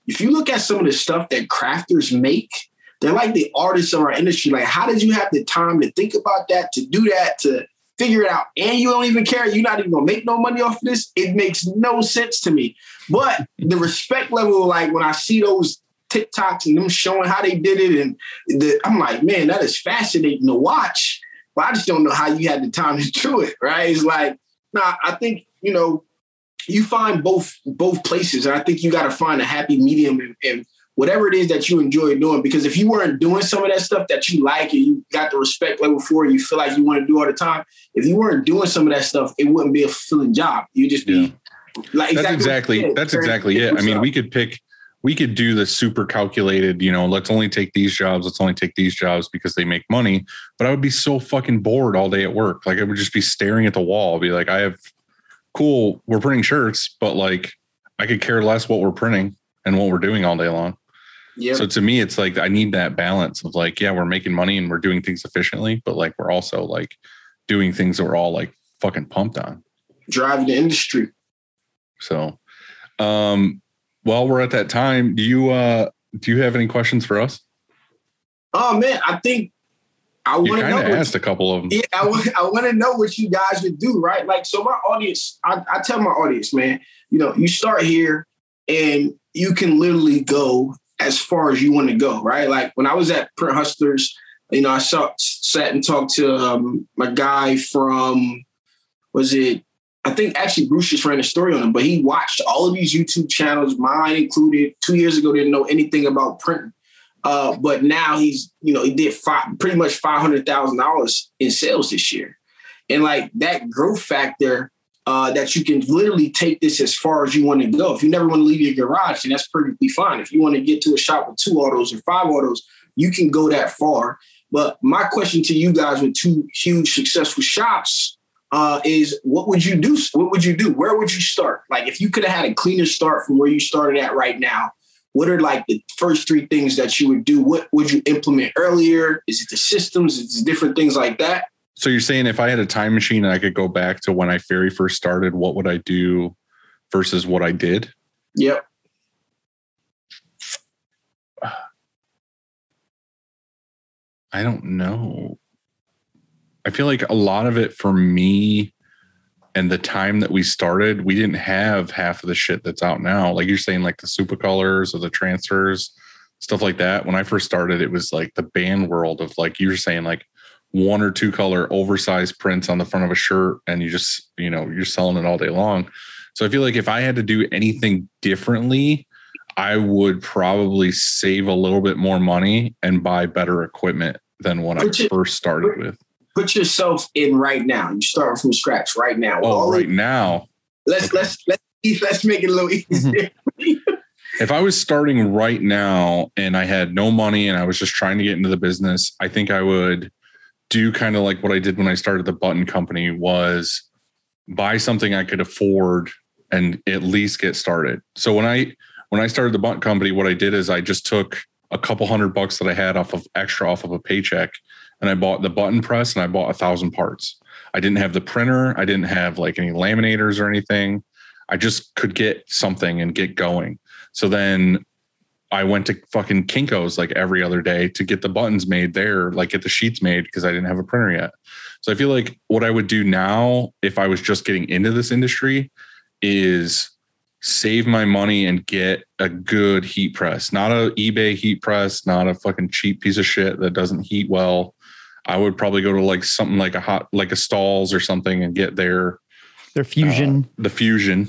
if you look at some of the stuff that crafters make, they're like the artists of our industry. Like, how did you have the time to think about that, to do that, to figure it out, and you don't even care? You're not even gonna make no money off of this. It makes no sense to me. But the respect level, like when I see those TikToks and them showing how they did it, and the, I'm like, man, that is fascinating to watch. But I just don't know how you had the time to do it, right? It's like, nah, I think you know, you find both both places, and I think you got to find a happy medium and, and whatever it is that you enjoy doing. Because if you weren't doing some of that stuff that you like and you got the respect level for, it, you feel like you want to do all the time. If you weren't doing some of that stuff, it wouldn't be a fulfilling job. You'd just be like
that's exactly
what you
that's exactly it. I mean, we could pick we could do the super calculated, you know, let's only take these jobs, let's only take these jobs because they make money. But I would be so fucking bored all day at work. Like I would just be staring at the wall, be like, I have cool, we're printing shirts, but like I could care less what we're printing and what we're doing all day long.
Yeah.
So to me, it's like I need that balance of like, yeah, we're making money and we're doing things efficiently, but like we're also like doing things that we're all like fucking pumped on.
driving the industry.
So, um, while we're at that time, do you uh do you have any questions for us?
Oh man, I think I want to know.
of
What,
asked a couple of them.
yeah, I want, want to know what you guys would do, right? Like, so my audience, I, I tell my audience, man, you know, you start here and you can literally go as far as you want to go, right? Like when I was at Print Hustlers, you know, I saw, sat and talked to um, my guy from, was it, I think actually Bruce just ran a story on him, but he watched all of these YouTube channels, mine included. Two years ago, didn't know anything about printing. Uh, but now he's, you know, he did five, pretty much five hundred thousand dollars in sales this year, and like that growth factor, uh, that you can literally take this as far as you want to go. If you never want to leave your garage, then that's perfectly fine. If you want to get to a shop with two autos or five autos, you can go that far. But my question to you guys with two huge successful shops uh, is, what would you do? What would you do? Where would you start? Like, if you could have had a cleaner start from where you started at right now, what are like the first three things that you would do? What would you implement earlier? Is it the systems? Is it different things like that?
So you're saying if I had a time machine and I could go back to when I very first started, what would I do versus what I did?
Yep.
I don't know. I feel like a lot of it for me and the time that we started, we didn't have half of the shit that's out now. Like you're saying, like the Supacolors or the transfers, stuff like that. When I first started, it was like the band world of like you were saying, like one or two color oversized prints on the front of a shirt, and you just, you know, you're selling it all day long. So I feel like if I had to do anything differently, I would probably save a little bit more money and buy better equipment than what I
Put your-
first started with.
Put yourself in right now. You start from scratch right now.
Oh,
All
right now,
let's let's let's let's make it a little mm-hmm. easier.
if I was starting right now and I had no money and I was just trying to get into the business, I think I would do kind of like what I did when I started the button company was buy something I could afford and at least get started. So when I when I started the button company, what I did is I just took a couple hundred bucks that I had off of extra off of a paycheck and I bought the button press and I bought a thousand parts. I didn't have the printer, I didn't have like any laminators or anything. I just could get something and get going. So then I went to fucking Kinko's like every other day to get the buttons made there, like get the sheets made because I didn't have a printer yet. So I feel like what I would do now if I was just getting into this industry is save my money and get a good heat press, not a eBay heat press, not a fucking cheap piece of shit that doesn't heat well. I would probably go to like something like a hot, like a Stahls' or something and get their
Their fusion.
Uh, the fusion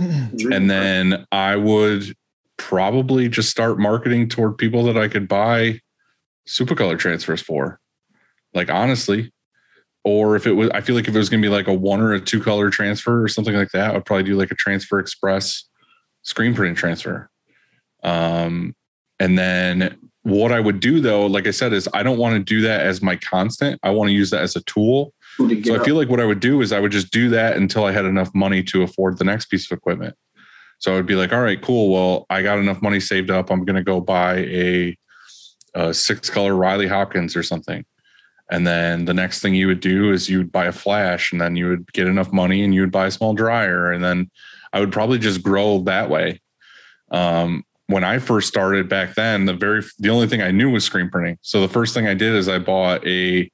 mm-hmm. and then I would probably just start marketing toward people that I could buy Supacolor transfers for. Like honestly. Or if it was, I feel like if it was going to be like a one or a two color transfer or something like that, I'd probably do like a transfer express screen printing transfer. Um, and then what I would do though, like I said, is I don't want to do that as my constant. I want to use that as a tool.
To
So I
up.
feel like what I would do is I would just do that until I had enough money to afford the next piece of equipment. So I would be like, all right, cool. Well, I got enough money saved up. I'm going to go buy a, a six color Riley Hopkins or something. And then the next thing you would do is you would buy a flash and then you would get enough money and you would buy a small dryer. And then I would probably just grow that way. Um, when I first started back then, the very the only thing I knew was screen printing. So the first thing I did is I bought a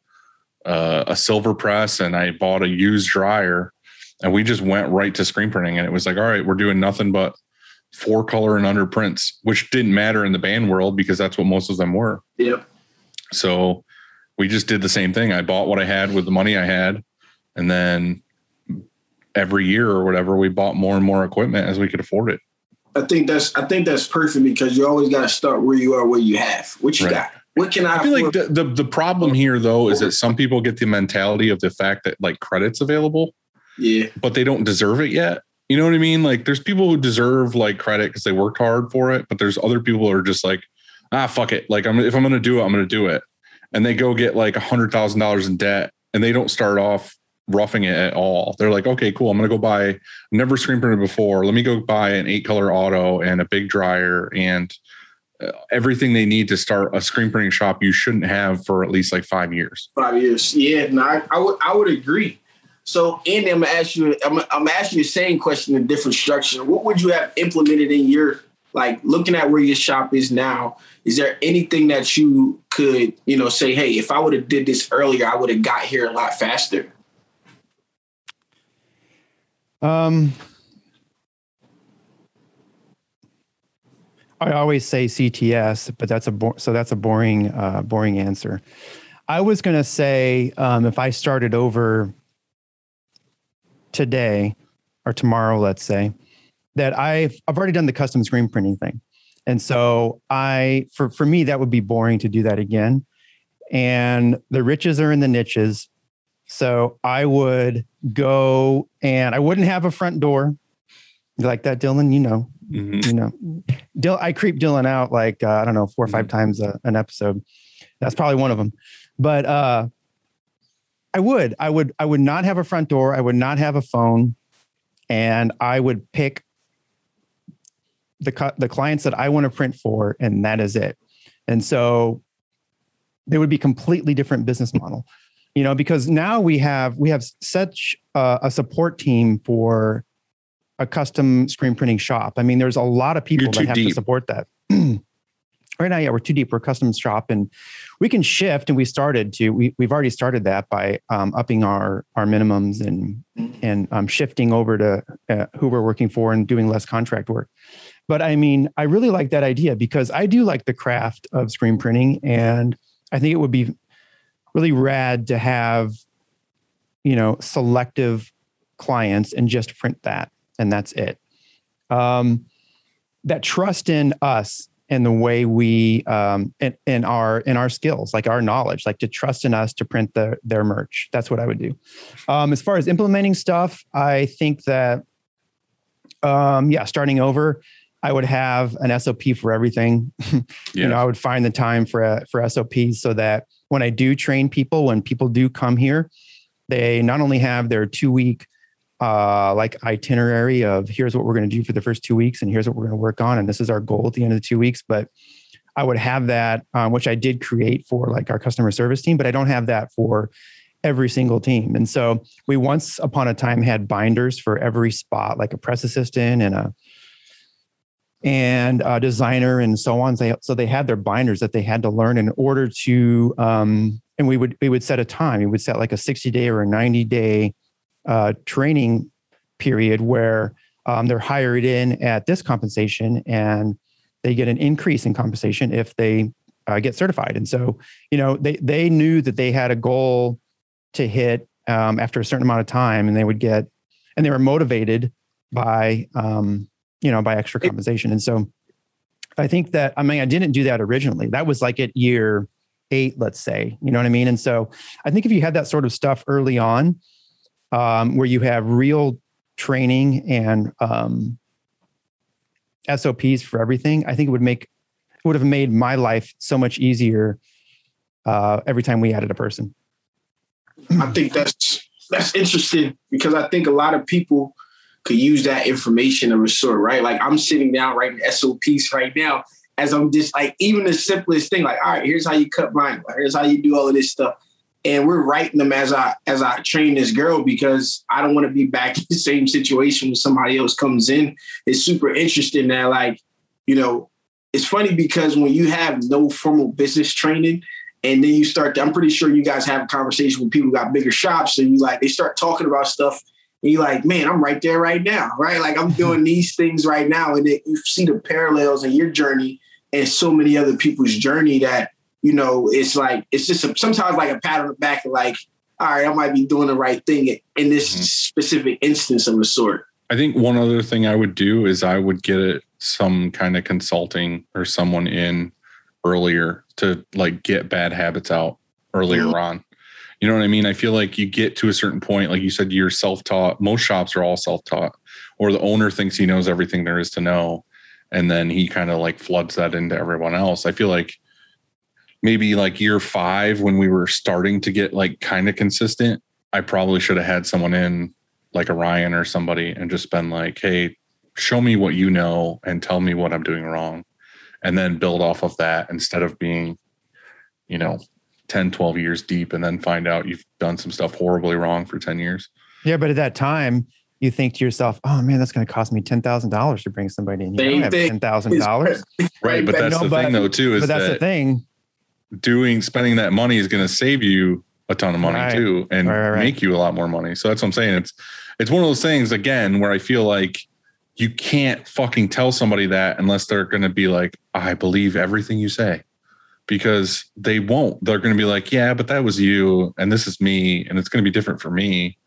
uh, a silver press and I bought a used dryer, and we just went right to screen printing. And it was like, all right, we're doing nothing but four color and under prints, which didn't matter in the band world because that's what most of them were.
Yep.
So we just did the same thing. I bought what I had with the money I had, and then every year or whatever, we bought more and more equipment as we could afford it.
I think that's I think that's perfect because you always got to start where you are, where you have. What you
Right.
got? What can I?
I feel like the, the the problem here though is that some people get the mentality of the fact that like credit's available,
yeah,
but they don't deserve it yet. You know what I mean? Like there's people who deserve like credit because they worked hard for it, but there's other people who are just like, ah, fuck it. Like I'm if I'm gonna do it, I'm gonna do it. And they go get like a hundred thousand dollars in debt and they don't start off roughing it at all. They're like, okay, cool. I'm gonna go buy never screen printed before. Let me go buy an eight color auto and a big dryer and uh, everything they need to start a screen printing shop you shouldn't have for at least like five years.
five years. Yeah, no, I, I would I would agree. So, Andy, I'm gonna ask you. I'm, I'm gonna ask you the same question in different structure. What would you have implemented in your like looking at where your shop is now, is there anything that you could, you know, say, hey, if I would have did this earlier, I would have got here a lot faster?
Um, I always say CTS, but that's a bo- so that's a boring uh, boring answer. I was to say um, if I started over today or tomorrow, let's say that I've I've already done the custom screen printing thing, and so I for for me that would be boring to do that again. And the riches are in the niches, so I would go and I wouldn't have a front door. You like that, Dylan? You know,
Mhm.
you know, Dil- I creep Dylan out like uh, I don't know four or 5 times a, an episode. That's probably one of them. But uh, I would, I would, I would not have a front door. I would not have a phone, and I would pick the the clients that I want to print for, and that is it. And so they would be completely different business model, you know, because now we have we have such uh, a support team for a custom screen printing shop. I mean, there's a lot of people that have to support that. right now, yeah, we're too deep. We're a custom shop, and we can shift. And we started to. We we've already started that by um, upping our our minimums and and um, shifting over to uh, who we're working for and doing less contract work. But I mean, I really like that idea because I do like the craft of screen printing, and I think it would be really rad to have, you know, selective clients and just print that, and that's it. Um, that trust in us and the way we um in, in our in our skills like our knowledge like to trust in us to print the, their merch. That's what i would do. Um as far as implementing stuff i think that um yeah starting over i would have an sop for everything. You know i would find the time for for sops so that when i do train people when people do come here they not only have their two week uh, like itinerary of here's what we're going to do for the first two weeks and here's what we're going to work on and this is our goal at the end of the two weeks. But i would have that um, which i did create for like our customer service team but i don't have that for every single team. And so we once upon a time had binders for every spot like a press assistant and a and a designer and so on. They- so they had their binders that they had to learn in order to um, and we would we would set a time. We would set like a 60 day or a 90 day uh, training period where um, they're hired in at this compensation and they get an increase in compensation if they uh, get certified. And so, you know, they they knew that they had a goal to hit um, after a certain amount of time, and they would get, and they were motivated by, um, you know, by extra compensation. And so, I think that I mean I didn't do that originally. That was like at year eight, let's say. You know what I mean? And so, I think if you had that sort of stuff early on, um, where you have real training and um, SOPs for everything, I think it would make would have made my life so much easier uh, every time we added a person.
I think that's that's interesting because I think a lot of people could use that information of a sort, right? Like I'm sitting down writing SOPs right now as I'm just like even the simplest thing, like, all right, here's how you cut mine, here's how you do all of this stuff. And we're writing them as I as I train this girl because I don't want to be back in the same situation when somebody else comes in. It's super interesting that like, you know, it's funny because when you have no formal business training, and then you start to, i'm pretty sure you guys have a conversation with people who got bigger shops and you like they start talking about stuff and you're like man i'm right there right now right like i'm doing these things right now and then you see the parallels in your journey and so many other people's journey that you know it's like it's just a, sometimes like a pat on the back of like all right i might be doing the right thing in this
Mhm.
specific instance of a sort
I think one other thing I would do is I would get it some kind of consulting or someone in earlier to like get bad habits out earlier
Mhm.
on. You know what I mean? I feel like you get to a certain point, like you said, you're self taught. Most shops are all self taught, or the owner thinks he knows everything there is to know. And then he kind of like floods that into everyone else. I feel like maybe like year five, when we were starting to get like kind of consistent, I probably should have had someone in like a Ryan or somebody and just been like, hey, show me what you know and tell me what I'm doing wrong. And then build off of that instead of being, you know, 10, 12 years deep and then find out you've done some stuff horribly wrong for 10 years.
Yeah, but at that time, you think to yourself, "Oh man, that's going to cost me ten thousand dollars to bring somebody in. here. I
Same
don't have ten thousand dollars."
Right. But
But
that's
no,
the
but-
thing though, too, is
But that's the thing.
Doing spending that money is going to save you a ton of money
Right.
too and
Right, right, right.
make you a lot more money. So that's what I'm saying. It's it's one of those things again where I feel like you can't fucking tell somebody that unless they're going to be like, I believe everything you say. Because they won't. They're going to be like, yeah, but that was you and this is me and it's going to be different for me.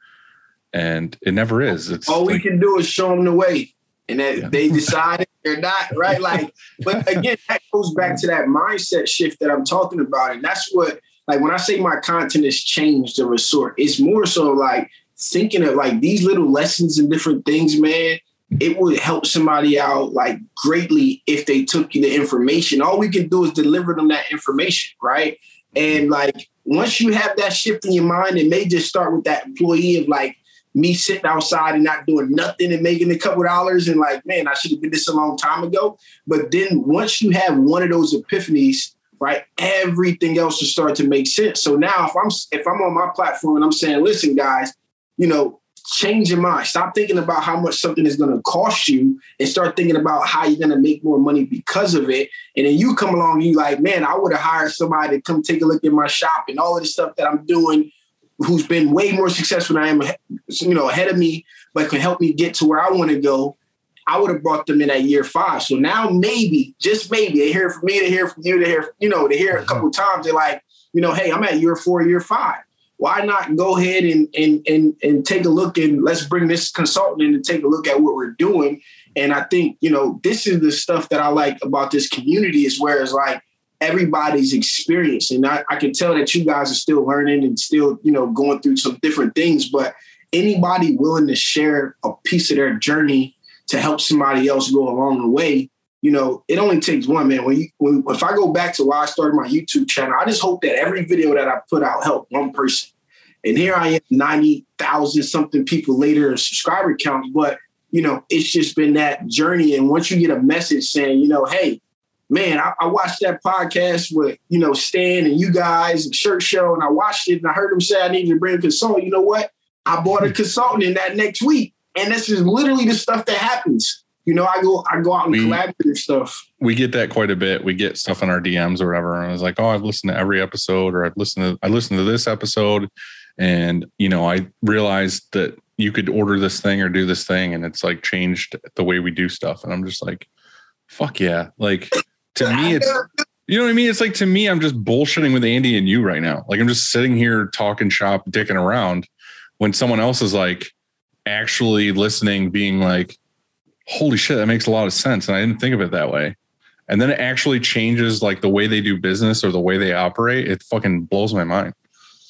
And it never is. It's
All we
like,
can do is show them the way, and that
Yeah.
they decide they're not right. Like, but again, that goes back to that mindset shift that I'm talking about, and that's what, like, when I say my content has changed of a sort, it's more so like thinking of like these little lessons and different things, man. It would help somebody out like greatly if they took the information. All we can do is deliver them that information, right? And like once you have that shift in your mind, it may just start with that employee of like me sitting outside and not doing nothing and making a couple dollars and like, man, I should have did this a long time ago. But then once you have one of those epiphanies, right, everything else will start to make sense. So now if I'm if I'm on my platform and I'm saying, listen, guys, you know, change your mind. Stop thinking about how much something is going to cost you and start thinking about how you're going to make more money because of it. And then you come along, and you like, man, I would have hired somebody to come take a look at my shop and all of the stuff that I'm doing who's been way more successful than I am, you know, ahead of me, but can help me get to where I want to go. I would have brought them in at year five. So now maybe, just maybe, they hear from me, they hear from you, they hear, you know, they hear a couple times. They're like, you know, hey, I'm at year four, year five. Why not go ahead and and and and take a look and let's bring this consultant in to take a look at what we're doing. And I think, you know, this is the stuff that I like about this community is where it's like everybody's experience. And I, I can tell that you guys are still learning and still, you know, going through some different things, but anybody willing to share a piece of their journey to help somebody else go along the way, you know, it only takes one man. When you, when, if I go back to why I started my YouTube channel, I just hope that every video that I put out help one person. And here I am, 90,000 something people later in subscriber counts. But, you know, it's just been that journey. And once you get a message saying, you know, hey, man, I, I watched that podcast with, you know, Stan and you guys and Shirt Show, and I watched it and I heard them say I needed to bring a consultant. You know what? I bought a consultant in that next week. And this is literally the stuff that happens. You know, I go I go out and
We-
collaborate stuff.
we get that quite a bit. We get stuff in our DMs or whatever. And I was like, oh, I've listened to every episode or I've listened to I listened to this episode. And you know, I realized that you could order this thing or do this thing and it's like changed the way we do stuff. And I'm just like, fuck yeah. Like to me, it's you know what I mean? It's like to me, I'm just bullshitting with Andy and you right now. Like I'm just sitting here talking shop, dicking around when someone else is like actually listening, being like, holy shit, that makes a lot of sense. And I didn't think of it that way. And then it actually changes like the way they do business or the way they operate. It fucking blows my mind.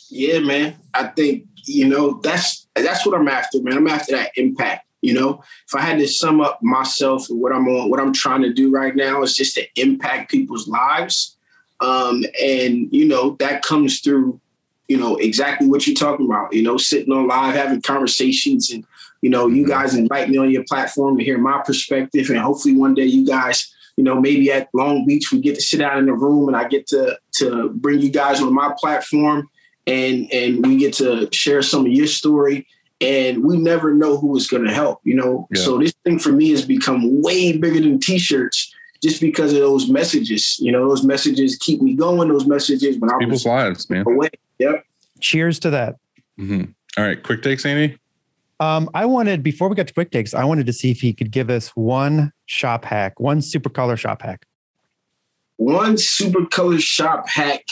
Yeah, man. I think you know that's that's what I'm after, man. I'm after that impact. You know, if I had to sum up myself and what I'm on, what I'm trying to do right now is just to impact people's lives, um, and you know that comes through, you know, exactly what you're talking about. You know, sitting on live, having conversations, and you know, you guys invite me on your platform to hear my perspective, and hopefully one day you guys you know, maybe at Long Beach we get to sit out in the room and I get to to bring you guys on my platform and and we get to share some of your story and we never know who is going to help you know
Yeah.
so this thing for me has become way bigger than t-shirts just because of those messages you know those messages keep me going those messages when i
People's
was
lives, man.
away yep
Cheers to that.
Mhm. All right, quick takes, Andy.
Um, I wanted before we got to quick takes, I wanted to see if he could give us one shop hack, one Supacolor shop hack.
one Supacolor shop hack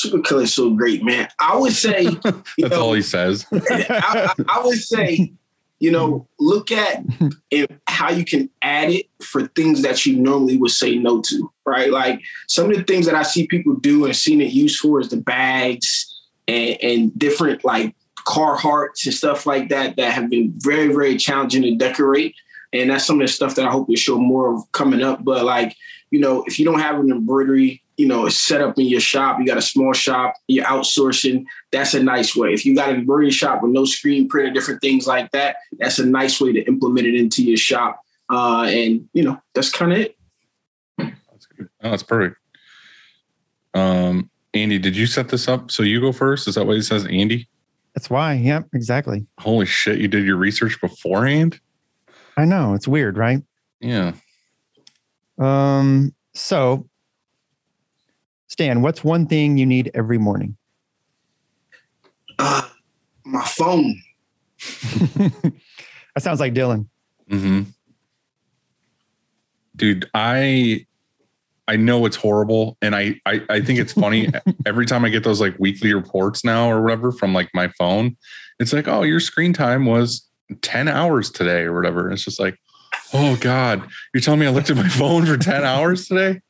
Supacolor so great man i would say
That's
know,
all he says.
I, I, I would say, you know, look at it, how you can add it for things that you normally would say no to, right? Like some of the things that I see people do and seen it used for is the bags and, and different like Carhartts and stuff like that that have been very, very challenging to decorate. And that's some of the stuff that I hope to show more of coming up. But like, you know, if you don't have an embroidery, you know, set up in your shop, you got a small shop, you're outsourcing, that's a nice way. If you got a embroidery shop with no screen print or different things like that, that's a nice way to implement it into your shop. Uh, and you know, that's kind of it.
That's good. Oh, that's perfect. Um, Andy, did you set this up? So you go first? Is that what he says, Andy?
That's why. Yep, exactly.
Holy shit, you did your research beforehand?
I know it's weird, right?
Yeah.
Um. So, Stan, what's one thing you need every morning?
Uh, my phone.
that sounds like Dylan.
hmm Dude, I I know it's horrible, and I I, I think it's funny every time I get those like weekly reports now or whatever from like my phone. It's like, oh, your screen time was ten hours today or whatever. It's just like, oh god, you're telling me I looked at my phone for ten hours today?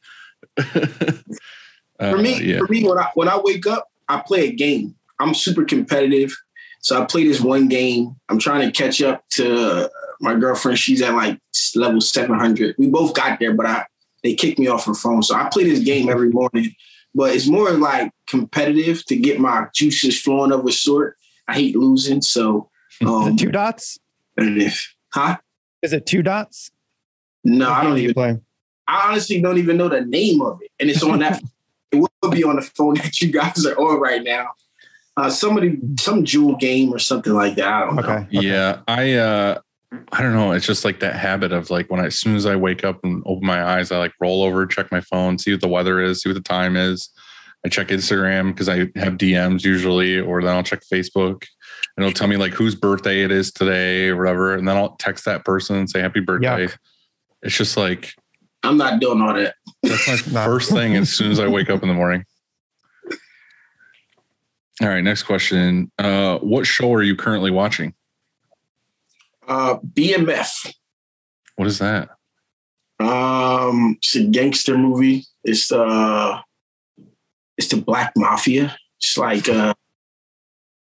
For me,
Uh, yeah.
for me, when I when I wake up, I play a game. I'm super competitive, so I play this one game. I'm trying to catch up to my girlfriend. She's at like level 700. We both got there, but I they kicked me off her phone. So I play this game every morning, but it's more like competitive to get my juices flowing of a sort. I hate losing, so
Is
um,
it two dots?
huh?
Is it two dots?
No, I don't
game do you
even.
play.
I honestly don't even know the name of it, and it's on that. it will be on the phone that you guys are on right now. Uh, somebody, some jewel game or something like that. I don't know.
Okay.
Yeah, I uh I don't know. It's just like that habit of like when I as soon as I wake up and open my eyes, I like roll over, check my phone, see what the weather is, see what the time is. I check Instagram because I have DMs usually, or then I'll check Facebook and it'll tell me like whose birthday it is today or whatever. And then I'll text that person and say happy birthday.
Yuck.
It's just like
I'm not doing all that.
That's my
No.
first thing as soon as I wake up in the morning. All right, next question. Uh, what show are you currently watching?
Uh, BMF.
What is that?
Um, it's a gangster movie. It's uh, it's the Black Mafia. It's like uh,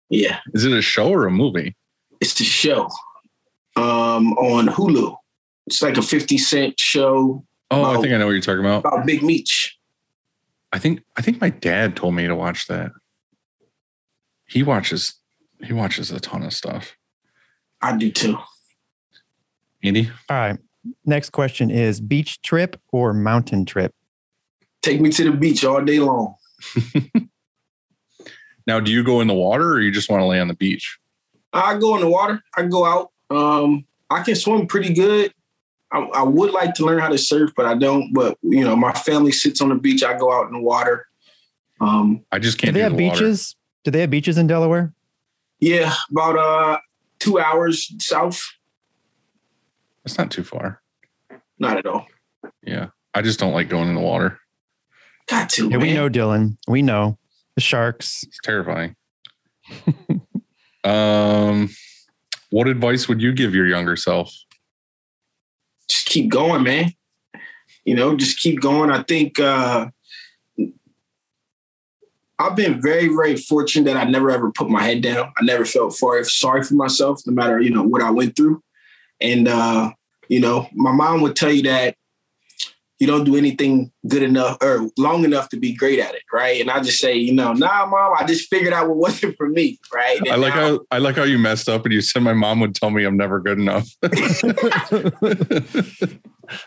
yeah,
Is it a show or a movie?
it's the show. Um, on Hulu. It's like a 50 cent show
Oh, I
Oh.
think I know what you're talking about.
about Big Meech.
I think I think my dad told me to watch that. He watches he watches a ton of stuff.
I do too.
Andy,
All right. Next question is beach trip or mountain trip?
Take me to the beach all day long.
now do you go in the water or you just want to lay on the beach?
I go in the water. I go out. Um, I can swim pretty good. I, I would like to learn how to surf, but I don't. But you know, my family sits on the beach. I go out in the water. Um,
I just can't Do
they
do
have
the water.
beaches? Do they have beaches in Delaware?
yeah, about uh two hours south.
It's not too far.
Not at all.
Yeah. I just don't like going in the water.
Got to.
Yeah, we know Dylan. We know the sharks.
It's terrifying. um what advice would you give your younger self?
Just keep going, man. You know, just keep going. I think uh I've been very, very fortunate that I never ever put my head down. I never felt far, sorry for myself, no matter, you know, what I went through. And uh, you know, my mom would tell you that you don't do anything good enough or long enough to be great at it, right? And I just say, you know, nah, mom, I just figured out what wasn't for me, right? And
I like
now-
how I like how you messed up and you said my mom would tell me I'm never good enough.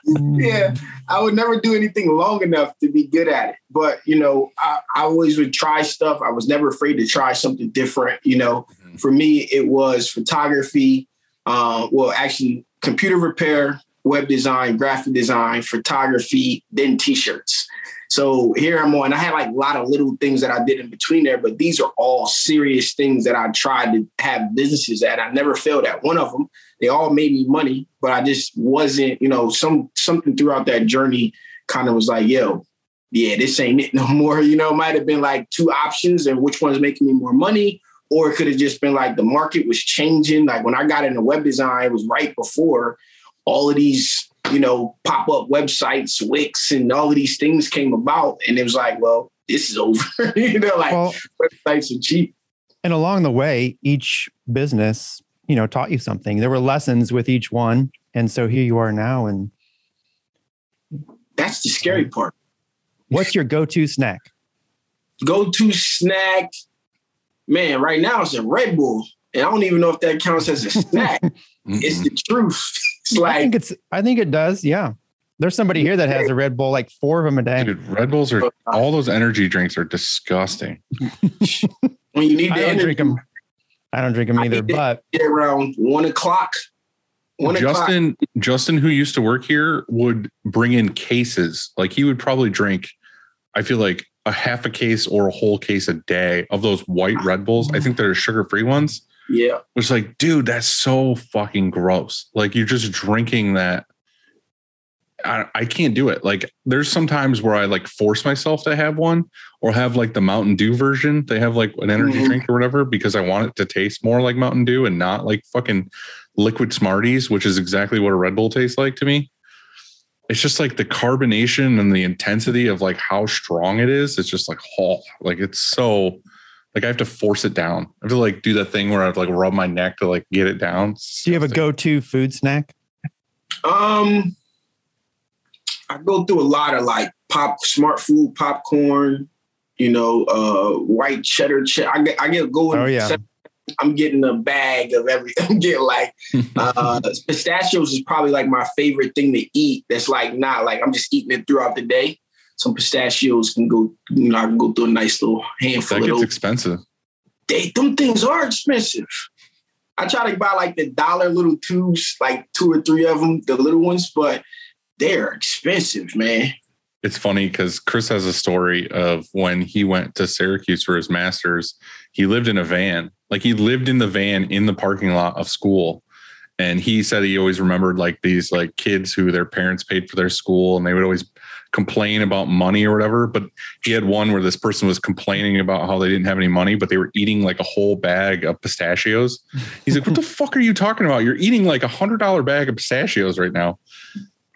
yeah, I would never do anything long enough to be good at it. But you know, I, I always would try stuff. I was never afraid to try something different. You know,
Mhm.
for me, it was photography. Uh, well, actually, computer repair, web design, graphic design, photography, then t-shirts. So here I'm on. I had like a lot of little things that I did in between there, but these are all serious things that I tried to have businesses at. I never failed at one of them. They all made me money, but I just wasn't, you know, some something throughout that journey kind of was like, yo, yeah, this ain't it no more. You know, might have been like two options and which one's making me more money. Or it could have just been like the market was changing. Like when I got into web design, it was right before all of these, you know, pop-up websites, Wix, and all of these things came about. And it was like, well, this is over. you know, like
Well,
websites are cheap.
and along the way, each business, you know, taught you something. There were lessons with each one. And so here you are now. And
That's the scary part.
what's your go-to snack?
Go to snack. Man, right now it's a Red Bull. And I don't even know if that counts as a snack. it's the truth. It's
I think it's I think it does. Yeah. There's somebody here that has a Red Bull, like four of them a day.
Dude, Red Bulls are all those energy drinks are disgusting.
when you need
I don't drink them. I don't drink them either, but
Get around one o'clock. One o'clock.
Justin, Justin, who used to work here, would bring in cases. Like he would probably drink, I feel like a half a case or a whole case a day of those white Red Bulls. I think they're sugar free ones.
Yeah.
Which, like, dude, that's so fucking gross. Like you're just drinking that. I, I can't do it. Like there's some times where I like force myself to have one or have like the Mountain Dew version. They have like an energy
Mhm.
drink or whatever because I want it to taste more like Mountain Dew and not like fucking liquid Smarties, which is exactly what a Red Bull tastes like to me. It's just like the carbonation and the intensity of like how strong it is. It's just like, oh, like it's so like I have to force it down. I have to like do that thing where I have to like rub my neck to like get it down.
do you have a go-to food snack?
Um, I go through a lot of like pop, Smartfood, popcorn. You know, uh, white cheddar. Che- I get, I get going.
Oh, yeah.
I'm getting a bag of everything. I'm getting like uh, pistachios is probably like my favorite thing to eat. That's like not like I'm just eating it throughout the day. Some pistachios can go. You know, I can go through a nice little handful
That
of
gets expensive.
They, them things are expensive. I try to buy like the dollar little tubes, like two or three of them, the little ones, but they're expensive, man.
It's funny because Chris has a story of when he went to Syracuse for his master's. He lived in a van, like he lived in the van in the parking lot of school. And he said he always remembered like these like kids who their parents paid for their school and they would always complain about money or whatever. But he had one where this person was complaining about how they didn't have any money, but they were eating like a whole bag of pistachios. He's like, What the fuck are you talking about? You're eating like a hundred dollar bag of pistachios right now.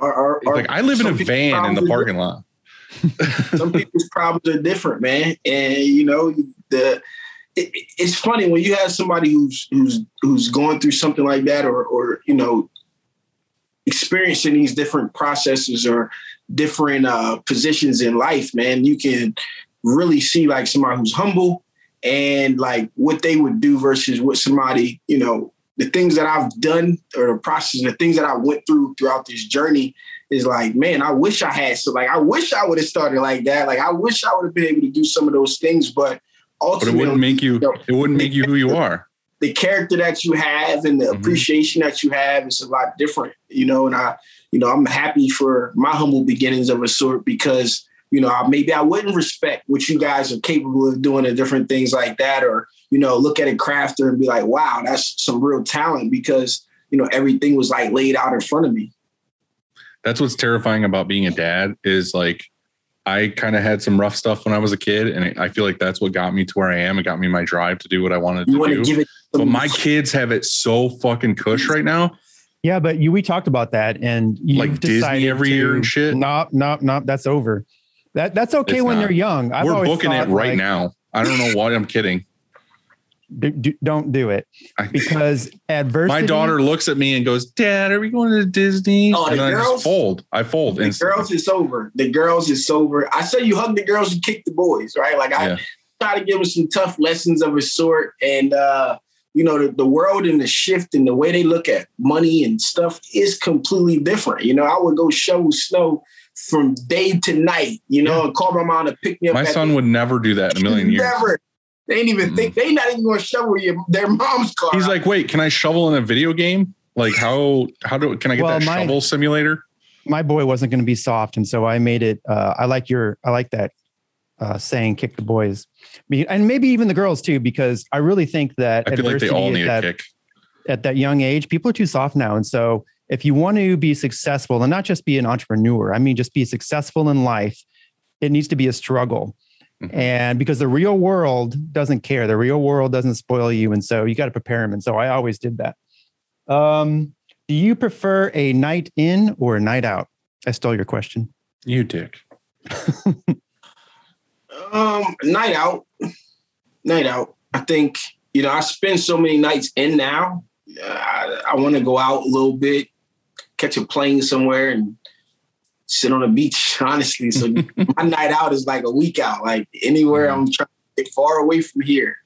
Are, are,
He's like, I live in a van in the parking lot.
some people's problems are different, man. And you know, the it, it's funny when you have somebody who's who's who's going through something like that, or or you know, experiencing these different processes or different uh, positions in life, man. You can really see like somebody who's humble and like what they would do versus what somebody you know the things that I've done or the process, the things that I went through throughout this journey is like, man, I wish I had so like I wish I would have started like that. Like I wish I would have been able to do some of those things, but
But it wouldn't make you
know,
it wouldn't make you who you are.
the character that you have and the
Mhm.
appreciation that you have is a lot different, you know. And I, you know, I'm happy for my humble beginnings of a sort because, you know, maybe I wouldn't respect what you guys are capable of doing and different things like that, or you know, look at a crafter and be like, wow, that's some real talent because you know everything was like laid out in front of me.
That's what's terrifying about being a dad is like I kind of had some rough stuff when I was a kid, and I feel like that's what got me to where I am. It got me my drive to do what I wanted
You
to do. but my kids have it so fucking cush right now.
Yeah, but you we talked about that, and you've
Like Disney
decided
every
to,
year and shit?
Nope, nope, nope. That's over. That that's okay
It's
when
not.
they're young. I've
We're
always
booking it right
like,
now. I don't know why I'm kidding.
d- d- don't do it because adversity.
my daughter looks at me and goes, "Dad, are we going to Disney?"
Oh, the
and I
girls?
just fold. I fold.
the
instantly.
girls is over. The girls is over. I say you hug the girls and kick the boys, right? Like I
Yeah.
try to give them some tough lessons of a sort. And uh, you know, the, the world and the shift and the way they look at money and stuff is completely different. You know, I would go shovel snow from day to night, you know, and call my mom to pick me up.
My son
the-
would never do that in a million years.
Never. They ain't even think they not even gonna shovel your, their mom's car.
He's like, "Wait, can I shovel in a video game? Like how how do can I get
Well,
that
my-
shovel simulator?"
my boy wasn't going to be soft, and so I made it. Uh, I like your, I like that uh, saying, "Kick the boys," and maybe even the girls too, because I really think that
I feel like they all
at
need a
that,
kick.
at that young age, people are too soft now, and so if you want to be successful and not just be an entrepreneur, I mean, just be successful in life, it needs to be a struggle.
Mhm.
And because the real world doesn't care, the real world doesn't spoil you. And so you got to prepare them. And so I always did that. Um, do you prefer a night in or a night out? I stole your question.
You dick.
Um, night out, night out. I think you know I spend so many nights in now. Uh, I, I want to go out a little bit, catch a plane somewhere, and sit on a beach. Honestly, so my night out is like a week out. Like anywhere I'm trying to get far away from here.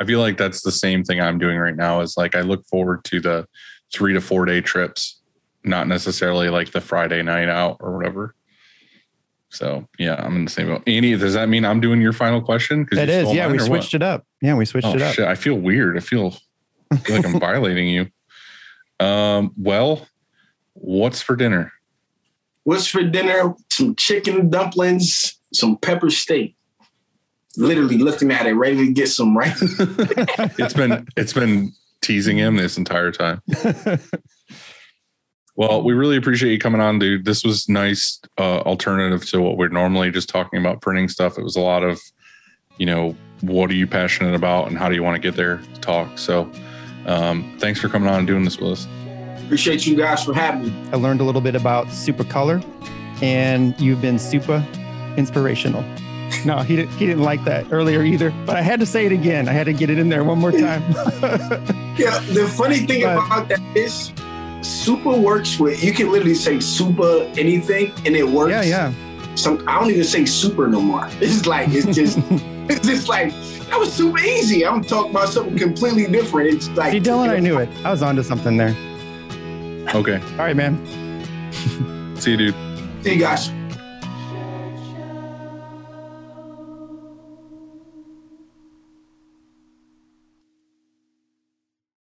I feel like that's the same thing I'm doing right now. Is like I look forward to the three to four day trips, not necessarily like the Friday night out or whatever. So yeah, I'm in the same boat. Andy, does that mean I'm doing your final question?
It is. Yeah, we switched it up. Yeah, we switched
Oh
it up.
shit! I feel weird. I feel, I feel like I'm violating you. Um. Well, what's for dinner?
What's for dinner? Some chicken dumplings, some pepper steak. Literally looking at it, ready to get some right.
It's been it's been teasing him this entire time. Well, we really appreciate you coming on, dude. This was nice uh, alternative to what we're normally just talking about printing stuff. It was a lot of, you know, what are you passionate about and how do you want to get there to talk. So, um, thanks for coming on and doing this with us.
Appreciate you guys for having me.
I learned a little bit about Supacolor, and you've been super inspirational. No, he didn't. He didn't like that earlier either. But I had to say it again. I had to get it in there one more time.
Yeah, the funny thing
But-
about that is super works with you can literally say super anything and it works.
yeah, yeah.
Some I don't even say super no more. It's like it's just it's just like that was super easy. I'm talking about something completely different. It's like
See, Dylan, I knew it. I was onto something there.
Okay.
All right, man.
See you, dude.
See you guys.